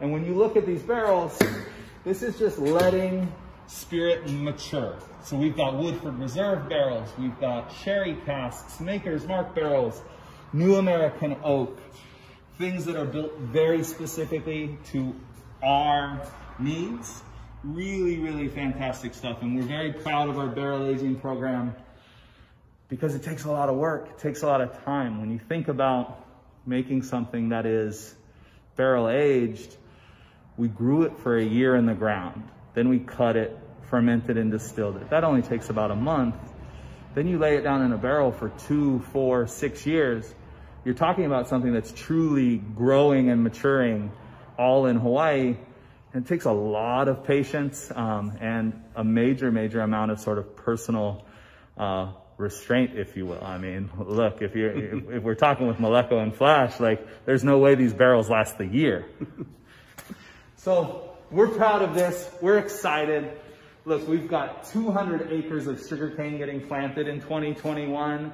And when you look at these barrels, this is just letting spirit mature. So we've got Woodford Reserve barrels, we've got sherry casks, Maker's Mark barrels, New American Oak, things that are built very specifically to our needs. Really, really fantastic stuff. And we're very proud of our barrel aging program because it takes a lot of work. It takes a lot of time. When you think about making something that is barrel aged, we grew it for a year in the ground. Then we cut it, fermented and distilled it. That only takes about a month. Then you lay it down in a barrel for two, four, six years. You're talking about something that's truly growing and maturing all in Hawaii. And it takes a lot of patience um, and a major, major amount of sort of personal uh, restraint, if you will. I mean, look, if you're, if, we're talking with Maleko and Flash, like, there's no way these barrels last the year. so we're proud of this. We're excited. Look, we've got 200 acres of sugarcane getting planted in 2021.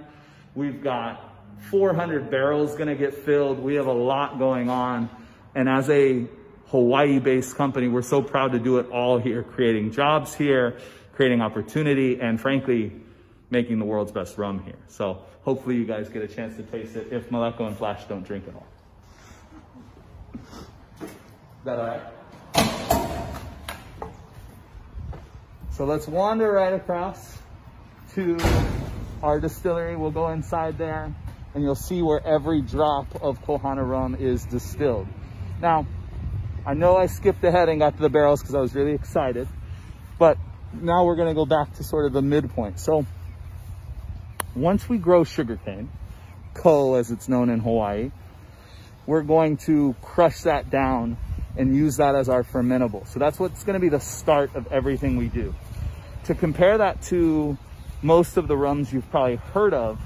We've got 400 barrels gonna get filled. We have a lot going on. And as a Hawaii-based company, we're so proud to do it all here, creating jobs here, creating opportunity, and frankly, making the world's best rum here. So hopefully you guys get a chance to taste it if Maleko and Flash don't drink it all. Is that all right? So let's wander right across to our distillery. We'll go inside there and you'll see where every drop of Kohana rum is distilled. Now, I know I skipped ahead and got to the barrels because I was really excited, but now we're gonna go back to sort of the midpoint. So once we grow sugarcane, ko as it's known in Hawaii, we're going to crush that down and use that as our fermentable. So that's what's gonna be the start of everything we do. To compare that to most of the rums you've probably heard of,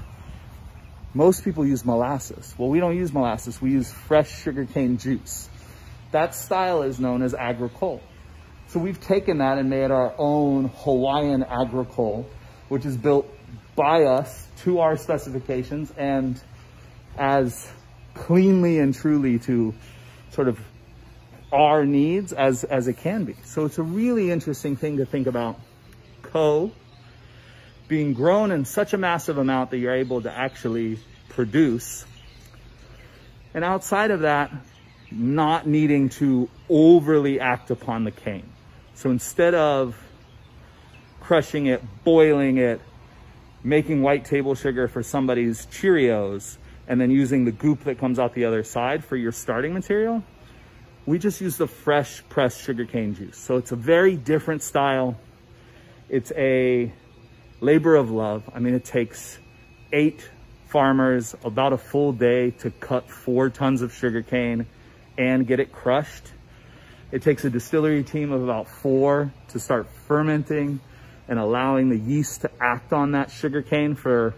most people use molasses. Well, we don't use molasses, we use fresh sugarcane juice. That style is known as agricole. So we've taken that and made our own Hawaiian agricole, which is built by us to our specifications and as cleanly and truly to sort of our needs as, as it can be. So it's a really interesting thing to think about ko being grown in such a massive amount that you're able to actually produce. And outside of that, not needing to overly act upon the cane. So instead of crushing it, boiling it, making white table sugar for somebody's Cheerios, and then using the goop that comes out the other side for your starting material, we just use the fresh pressed sugarcane juice. So it's a very different style. It's a labor of love. I mean, it takes eight farmers about a full day to cut four tons of sugarcane and get it crushed. It takes a distillery team of about four to start fermenting and allowing the yeast to act on that sugarcane for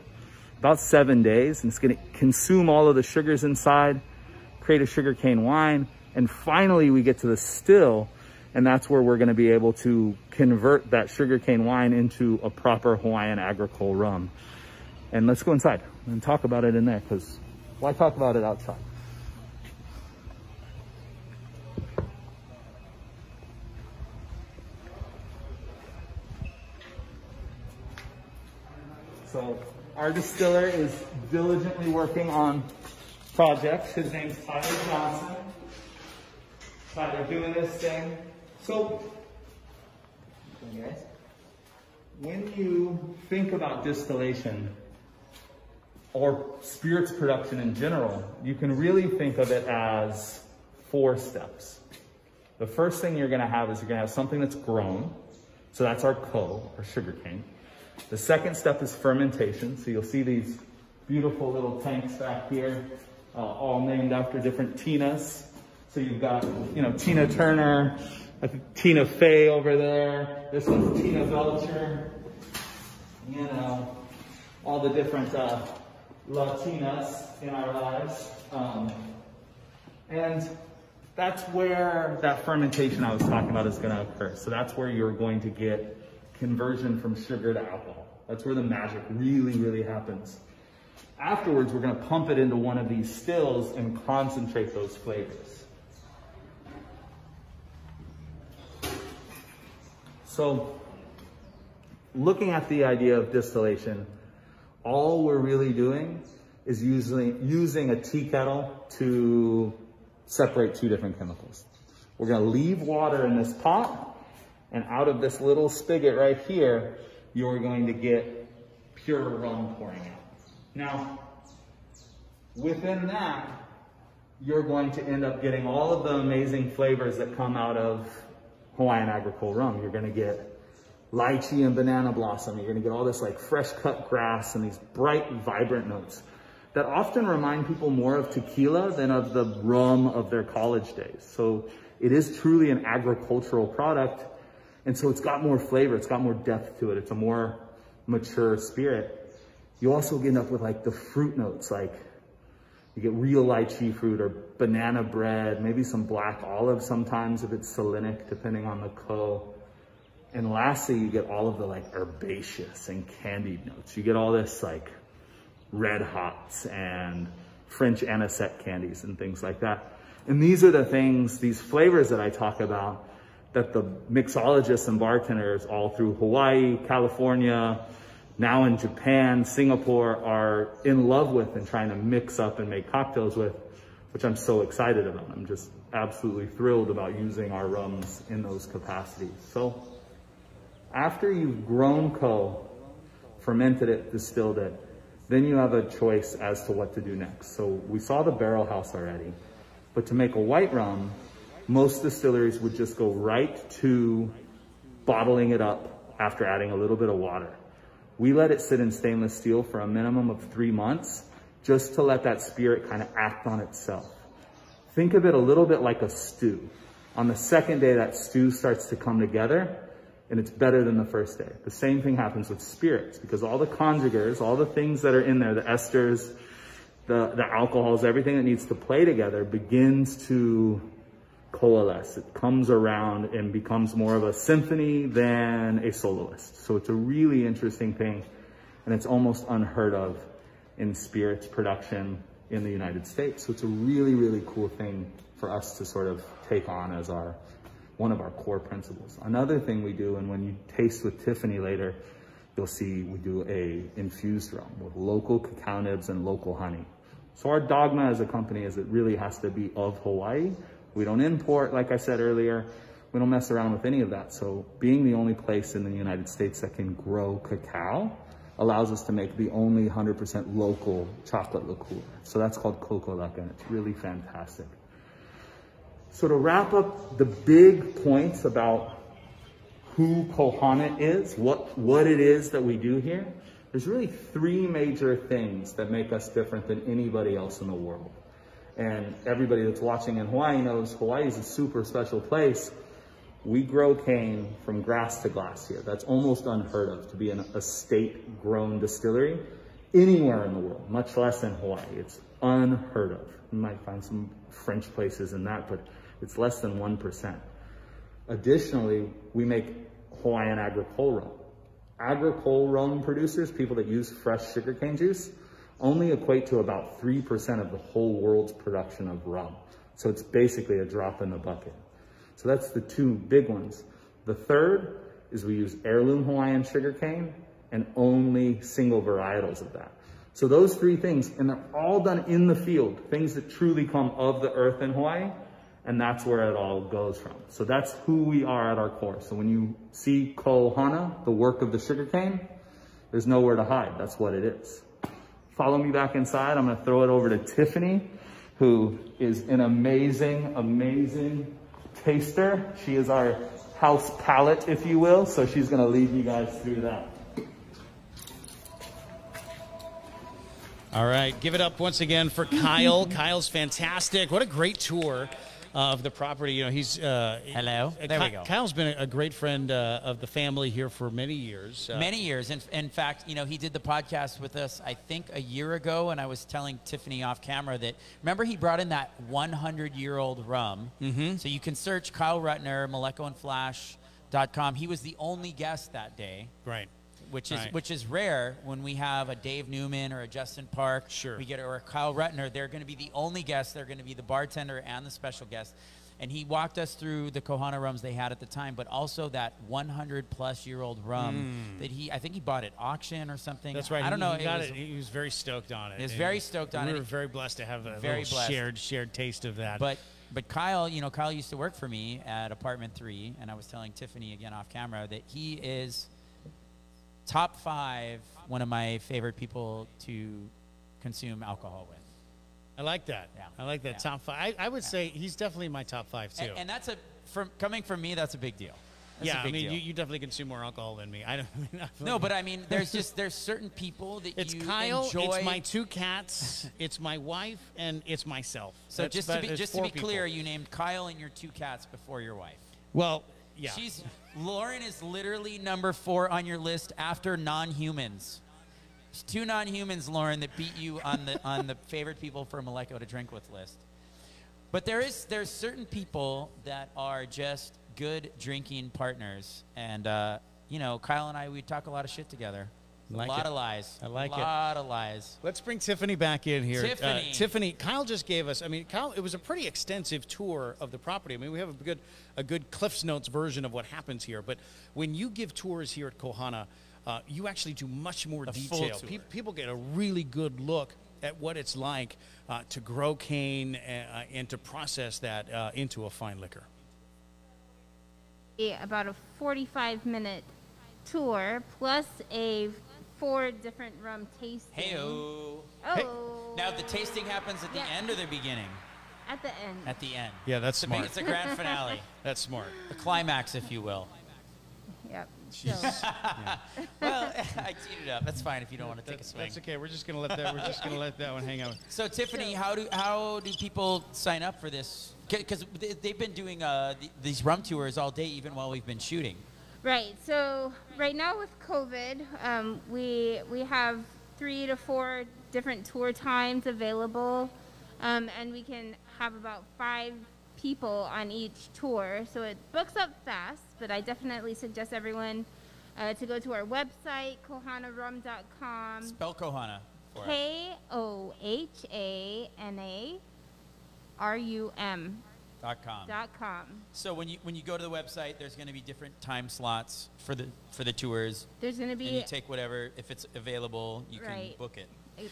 about seven days. And it's gonna consume all of the sugars inside, create a sugarcane wine. And finally we get to the still and that's where we're gonna be able to convert that sugarcane wine into a proper Hawaiian agricole rum. And let's go inside and talk about it in there because why talk about it outside? So our distiller is diligently working on projects. His name's Tyler Johnson. Tyler doing this thing. So, guys, when you think about distillation or spirits production in general, you can really think of it as four steps. The first thing you're gonna have is you're gonna have something that's grown. So that's our ko, or sugarcane. The second step is fermentation. So you'll see these beautiful little tanks back here, uh, all named after different Tinas. So you've got, you know, Tina Turner, Tina Fey over there. This one's Tina Belcher. You know, all the different uh, Latinas in our lives. Um, and that's where that fermentation I was talking about is going to occur. So that's where you're going to get conversion from sugar to alcohol. That's where the magic really, really happens. Afterwards, we're gonna pump it into one of these stills and concentrate those flavors. So, looking at the idea of distillation, all we're really doing is using, using a tea kettle to separate two different chemicals. We're gonna leave water in this pot and out of this little spigot right here, you're going to get pure rum pouring out. Now, within that, you're going to end up getting all of the amazing flavors that come out of Hawaiian agricole rum. You're going to get lychee and banana blossom. You're going to get all this like fresh cut grass and these bright, vibrant notes that often remind people more of tequila than of the rum of their college days. So it is truly an agricultural product and so it's got more flavor, it's got more depth to it. It's a more mature spirit. You also end up with like the fruit notes, like you get real lychee fruit or banana bread, maybe some black olive sometimes if it's salinic, depending on the ko. And lastly, you get all of the like herbaceous and candied notes. You get all this like red hots and French anisette candies and things like that. And these are the things, these flavors that I talk about that the mixologists and bartenders all through Hawaii, California, now in Japan, Singapore are in love with and trying to mix up and make cocktails with, which I'm so excited about. I'm just absolutely thrilled about using our rums in those capacities. So after you've grown ko, fermented it, distilled it, then you have a choice as to what to do next. So we saw the barrel house already, but to make a white rum, most distilleries would just go right to bottling it up after adding a little bit of water. We let it sit in stainless steel for a minimum of three months just to let that spirit kind of act on itself. Think of it a little bit like a stew. On the second day, that stew starts to come together and it's better than the first day. The same thing happens with spirits because all the congeners, all the things that are in there, the esters, the, the alcohols, everything that needs to play together begins to coalesce. It comes around and becomes more of a symphony than a soloist. So it's a really interesting thing and it's almost unheard of in spirits production in the United States. So it's a really, really cool thing for us to sort of take on as our one of our core principles. Another thing we do, and when you taste with Tiffany later, you'll see we do a infused rum with local cacao nibs and local honey. So our dogma as a company is it really has to be of Hawaii. We don't import, like I said earlier. We don't mess around with any of that. So being the only place in the United States that can grow cacao allows us to make the only 100% local chocolate liqueur. So that's called Kokoleka, and it's really fantastic. So to wrap up the big points about who Kohana is, what, what it is that we do here, there's really three major things that make us different than anybody else in the world. And everybody that's watching in Hawaii knows Hawaii is a super special place. We grow cane from grass to glass here. That's almost unheard of to be in a state grown distillery anywhere in the world, much less in Hawaii. It's unheard of. You might find some French places in that, but it's less than 1%. Additionally, we make Hawaiian agricole rum. Agricole rum producers, people that use fresh sugarcane juice, only equate to about 3% of the whole world's production of rum. So it's basically a drop in the bucket. So that's the two big ones. The third is we use heirloom Hawaiian sugarcane and only single varietals of that. So those three things, and they're all done in the field, things that truly come of the earth in Hawaii, and that's where it all goes from. So that's who we are at our core. So when you see Kohana, the work of the sugarcane, there's nowhere to hide. That's what it is. Follow me back inside. I'm gonna throw it over to Tiffany, who is an amazing, amazing taster. She is our house palate, if you will. So she's gonna lead you guys through that. All right, give it up once again for Kyle. Kyle's fantastic. What a great tour of the property. You know, he's uh, Hello. uh, There we go. Kyle's been a, a great friend uh, of the family here for many years. Uh, Many years. In, in fact, you know, he did the podcast with us, I think, a year ago, and I was telling Tiffany off camera that remember he brought in that 100 year old rum. Mm-hmm. So you can search Kyle Reutner, Maleko and Flash. Dot com. He was the only guest that day. right. Which is Right. which is rare when we have a Dave Newman or a Justin Park. Sure. We get or a Kyle Reutner. They're going to be the only guests. They're going to be the bartender and the special guest. And he walked us through the Kohana rums they had at the time, but also that 100 plus year old rum that he, I think he bought at auction or something. Mm. That's right. I don't he, know. He, got was- it. He was very stoked on it. He was And very stoked on we it. We were very blessed to have a Very shared shared taste of that. But but Kyle, you know, Kyle used to work for me at Apartment Three, and I was telling Tiffany again off camera that he is top five, one of my favorite people to consume alcohol with. I like that. Yeah. I like that Yeah. top five. I, I would say he's definitely in my top five too. And, and that's a from coming from me, that's a big deal. That's yeah, a I big mean, you, you definitely consume more alcohol than me. I don't. I mean, I no, but I mean, there's just there's certain people that It's you Kyle. enjoy. It's my two cats. it's my wife, and it's myself. so That's just to be just to be clear, people. you named Kyle and your two cats before your wife. Well, yeah. She's Lauren is literally number four on your list after non-humans. Two non-humans, Lauren, that beat you on the on the favorite people for Maleko to drink with list. But there is there's certain people that are just good drinking partners, and uh, you know, Kyle and I we talk a lot of shit together. Like a lot it. of lies. I like a it. A lot of lies. Let's bring Tiffany back in here. Uh, Tiffany. Tiffany, Kyle just gave us. I mean, Kyle, it was a pretty extensive tour of the property. I mean, we have a good, a good Cliff's Notes version of what happens here. But when you give tours here at Kohana, uh, you actually do much more A full detail. tour. Pe- people get a really good look at what it's like uh, to grow cane uh, and to process that uh, into a fine liquor. a- about a 45 minute tour plus a four different rum tasting. Heyo. Oh. Now the tasting happens at the Yeah. end or the beginning? at the end. At the end. Yeah, that's It's a smart. It's a grand finale, That's smart. the climax, if you will. yep. Jeez. So, Well, I teed it up. That's fine if you don't want to take a That's, swing. that's okay. We're just gonna let that. We're just gonna let that one hang out. So Tiffany, how do how do people sign up for this? Because they've been doing uh, these rum tours all day, even while we've been shooting. Right. So right now with COVID, um, we we have three to four different tour times available, um, and we can have about five people on each tour, so it books up fast. But I definitely suggest everyone uh, to go to our website, kohanarum.com. Spell Kohana. K O H A N A R U M Dot com. dot com. So when you when you go to the website, there's going to be different time slots for the for the tours, There's going to be. and you take whatever if it's available, you can book it.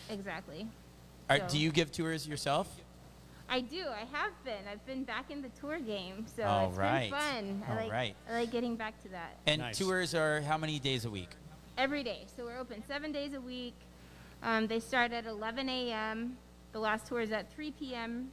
exactly. Are, So- do you give tours yourself? I do. I have been. I've been back in the tour game, so All it's right. been fun. I All like right. I like getting back to that And Nice. tours are how many days a week? every day. So we're open seven days a week. Um, they start at 11 a.m. The last tour is at 3 p.m.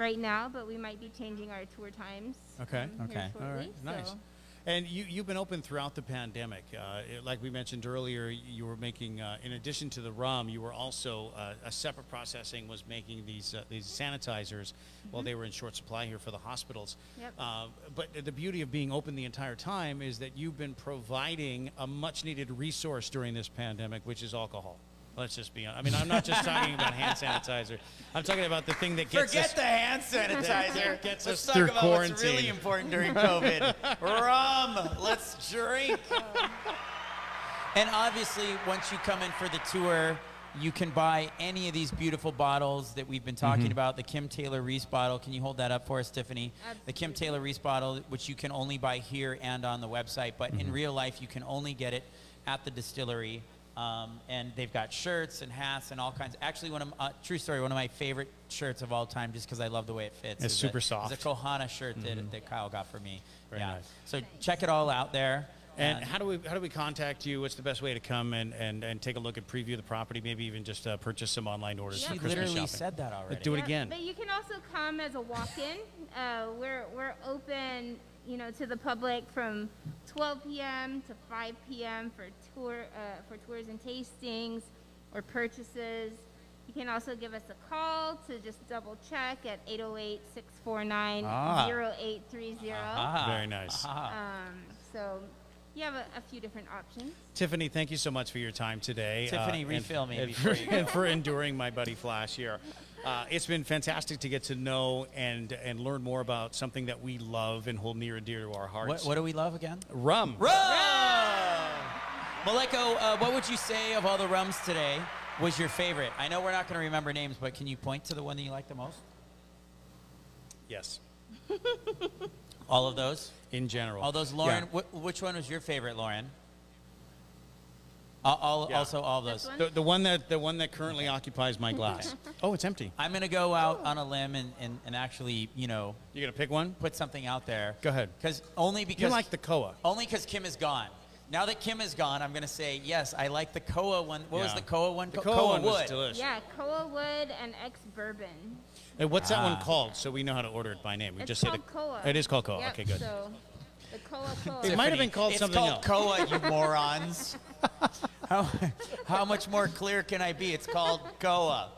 right now, but we might be changing our tour times. Okay. um, Okay. shortly, All right, nice. so- And you, you've been open throughout the pandemic. Uh, it- like we mentioned earlier, you were making, uh, in addition to the rum, you were also, uh, a separate processing was making these, uh, these sanitizers while they were in short supply here for the hospitals. Yep. Uh, but the beauty of being open the entire time is that you've been providing a much needed resource during this pandemic, which is alcohol. Let's just be honest. I mean, I'm not just talking about hand sanitizer. I'm talking about the thing that gets Forget us the hand sanitizer. Gets Let's us talk through about what's really important during COVID. Rum. Let's drink. and obviously, once you come in for the tour, you can buy any of these beautiful bottles that we've been talking Mm-hmm. about. The Kim Taylor Reece bottle. Can you hold that up for us, Tiffany? The Kim Taylor Reece bottle, which you can only buy here and on the website, but Mm-hmm. in real life, you can only get it at the distillery. Um, and they've got shirts and hats and all kinds. Actually, one of my, uh, true story, one of my favorite shirts of all time, just because I love the way it fits. It's is super a, soft. It's a Kohana shirt that, that Kyle got for me. Very yeah. nice. So check it all out there. And how do we how do we contact you? What's the best way to come and, and, and take a look and preview the property? Maybe even just uh, purchase some online orders Yeah. for she Christmas literally shopping. said that already. Do it Yep, again. But you can also come as a walk-in. uh, we're we're open, you know, to the public from 12 p.m. to 5 p.m. for tour uh, for tours and tastings or purchases. You can also give us a call to just double check at 808-649-0830. Ah. Very nice. Ah. Um, so you have a, a few different options. Tiffany, thank you so much for your time today. uh, Tiffany, and- refill me and before for, you go. and for enduring my buddy Flash here. Uh, it's been fantastic to get to know and and learn more about something that we love and hold near and dear to our hearts. What, what do we love again? Rum. Rum! Maleko, uh, what would you say of all the rums today was your favorite? I know we're not going to remember names, but can you point to the one that you like the most? Yes. All of those? In general. All those, Lauren. Yeah. Wh- which one was your favorite, Lauren? All, all Yeah. Also, all of those. This one? The, the one that the one that currently occupies my glass. oh, it's empty. I'm going to go out on a limb and, and, and actually, you know, You gonna pick one? put something out there. Go ahead. Because only because You like the Koa? only because Kim is gone. Now that Kim is gone, I'm going to say yes. I like the Koa one. What was Yeah. the Koa one? The Co- Koa, one was Wood. delicious. Yeah, Koa Wood and ex bourbon. Hey, what's that one Ah. called? So we know how to order it by name. We It's just say called the, Koa. It is called Koa. Yep, Okay, good. So the Koa Koa. It might have been called it's something called else. Koa, you morons. how, how much more clear can I be? It's called Koa.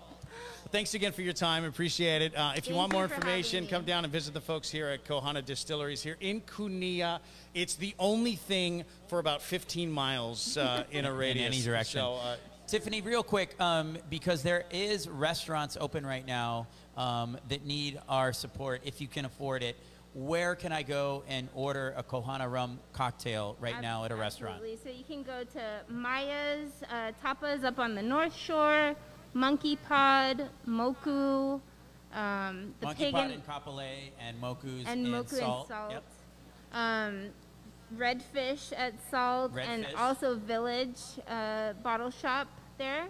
Thanks again for your time. Appreciate it. Uh, if you want more for information, come down and visit the folks here at Kohana Distilleries here in Kunia. It's the only thing for about 15 miles uh, in a radius. In radius. any direction. So, uh, Tiffany, real quick, um, because there is restaurants open right now um, that need our support. If you can afford it, where can I go and order a Kohana rum cocktail right Ab- now at a restaurant? Absolutely. So you can go to Maya's uh, Tapas up on the North Shore, Monkey Pod, Moku, um, the Monkey Pig Pot and, in Kapolei and Moku's and in Moku Salt. and Salt. Yep. Um, Redfish at Salt, and also Village uh, Bottle Shop there,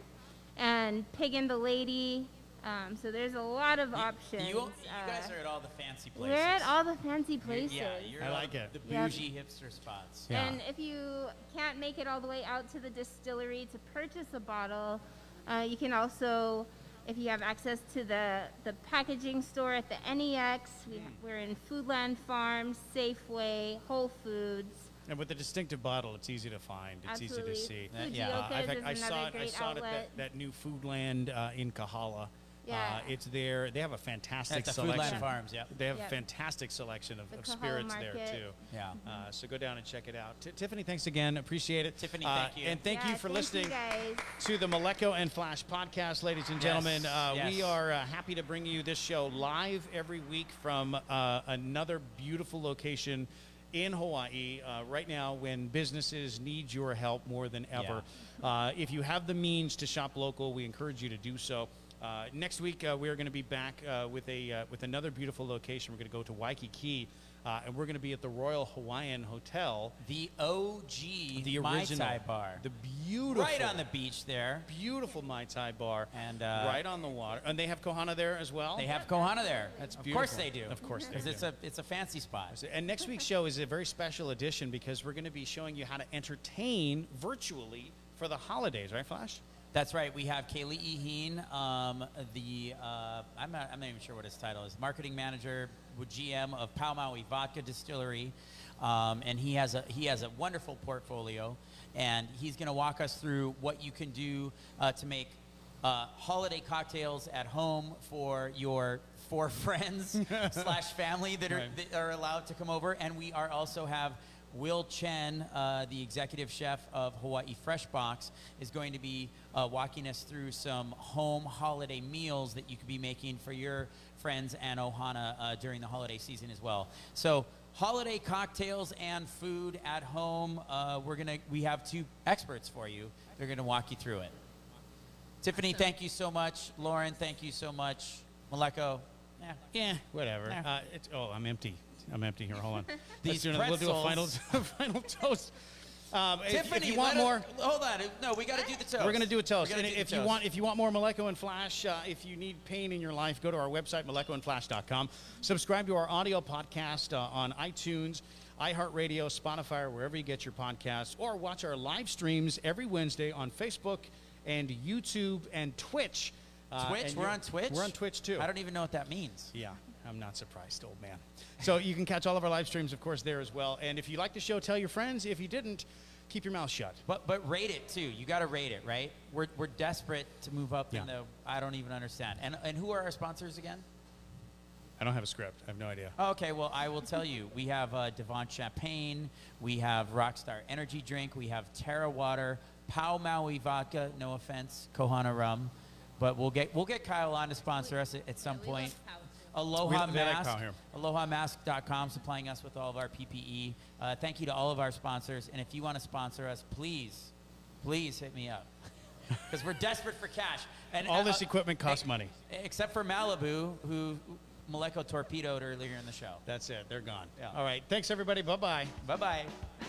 and Pig and the Lady. Um, so there's a lot of You- options. You, you guys Uh, are at all the fancy places. We're at all the fancy You're- places. Yeah, you're I like the, it. The Yep. bougie hipster spots. Yeah. And if you can't make it all the way out to the distillery to purchase a bottle, uh, you can also, if you have access to the, the packaging store at the NEX, we, we're in Foodland Farms, Safeway, Whole Foods. and with the distinctive bottle, it's easy to find. It's Absolutely. easy to see. Uh, yeah. Uh, Fujioka's in fact, is I saw it. I great saw it at that, that new Foodland uh, in Kahala. Yeah. Uh, it's there. They have a fantastic At the selection. Foodland Farms, yep. They have a fantastic selection of, The of Kahala spirits there too. Yeah. Uh, so go down and check it out. T- Tiffany, thanks again. Appreciate it. Tiffany, Uh, thank you. And thank Yeah, you for thank listening guys. to the Maleko and Flash podcast, ladies and gentlemen. Yes, Uh, We are uh, happy to bring you this show live every week from uh, another beautiful location in Hawaii. Uh, right now, when businesses need your help more than ever, uh, if you have the means to shop local, we encourage you to do so. Uh, next week, uh, we are going to be back uh, with a uh, with another beautiful location. We're going to go to Waikiki, uh, and we're going to be at the Royal Hawaiian Hotel, The OG the Mai original, Tai bar. the beautiful, right on the beach there. beautiful Mai Tai bar, And, uh, right on the water. And they have Kohana there as well. They have Kohana there. That's Of course they do. Of course they do. It's a, it's a fancy spot. And next week's show is a very special edition because we're going to be showing you how to entertain virtually for the holidays, right, Flash? That's right. We have Kaylee Eheen, um, the uh, I'm, not, I'm not even sure what his title is, marketing manager, with GM of Pau Maui Vodka Distillery, um, and he has a he has a wonderful portfolio, and he's going to walk us through what you can do uh, to make uh, holiday cocktails at home for your four friends slash family that are Right. that are allowed to come over, and we are also have. Will Chen, uh, the executive chef of Hawaii Fresh Box, is going to be uh, walking us through some home holiday meals that you could be making for your friends and Ohana uh, during the holiday season as well. So, holiday cocktails and food at home. Uh, we're gonna we have two experts for you. They're gonna walk you through it. Tiffany, thank you so much. Lauren, thank you so much. Maleko, yeah, Yeah, whatever. Yeah. Uh, it's, oh, I'm empty. I'm empty here. Hold on. These Let's do another- we'll do a final, final toast. Um, Tiffany, if you want more, us- hold on. No, we got to do the toast. We're going to do a toast. And do the if you toast. want, if you want more Maleko and Flash, uh, if you need pain in your life, go to our website malekoandflash.com. Subscribe to our audio podcast uh, on iTunes, iHeartRadio, Spotify, or wherever you get your podcasts, or watch our live streams every Wednesday on Facebook and YouTube and Twitch. Uh, Twitch? and We're on Twitch? We're on Twitch too. I don't even know what that means. Yeah, I'm not surprised, old man. So you can catch all of our live streams, of course, there as well. And if you like the show, tell your friends. If you didn't, keep your mouth shut. But but rate it too. You got to rate it, right? We're, we're desperate to move up in Yeah. the. I don't even understand. And and who are our sponsors again? I don't have a script. I have no idea. Okay, well I will tell you. We have uh, Devon Champagne. We have Rockstar Energy Drink. We have Terra Water, Pau Maui Vodka. No offense, Kohana Rum, but we'll get we'll get Kyle on to sponsor us at, at some we love point. Aloha We- Mask. AlohaMask.com supplying us with all of our PPE. Uh, thank you to all of our sponsors. And if you want to sponsor us, please, please hit me up. Because we're desperate for cash. And All this uh, equipment costs ex- money. Except for Malibu, who Maleko torpedoed earlier in the show. That's it. They're gone. Yeah. All right. Thanks, everybody. Bye bye. Bye bye. Bye.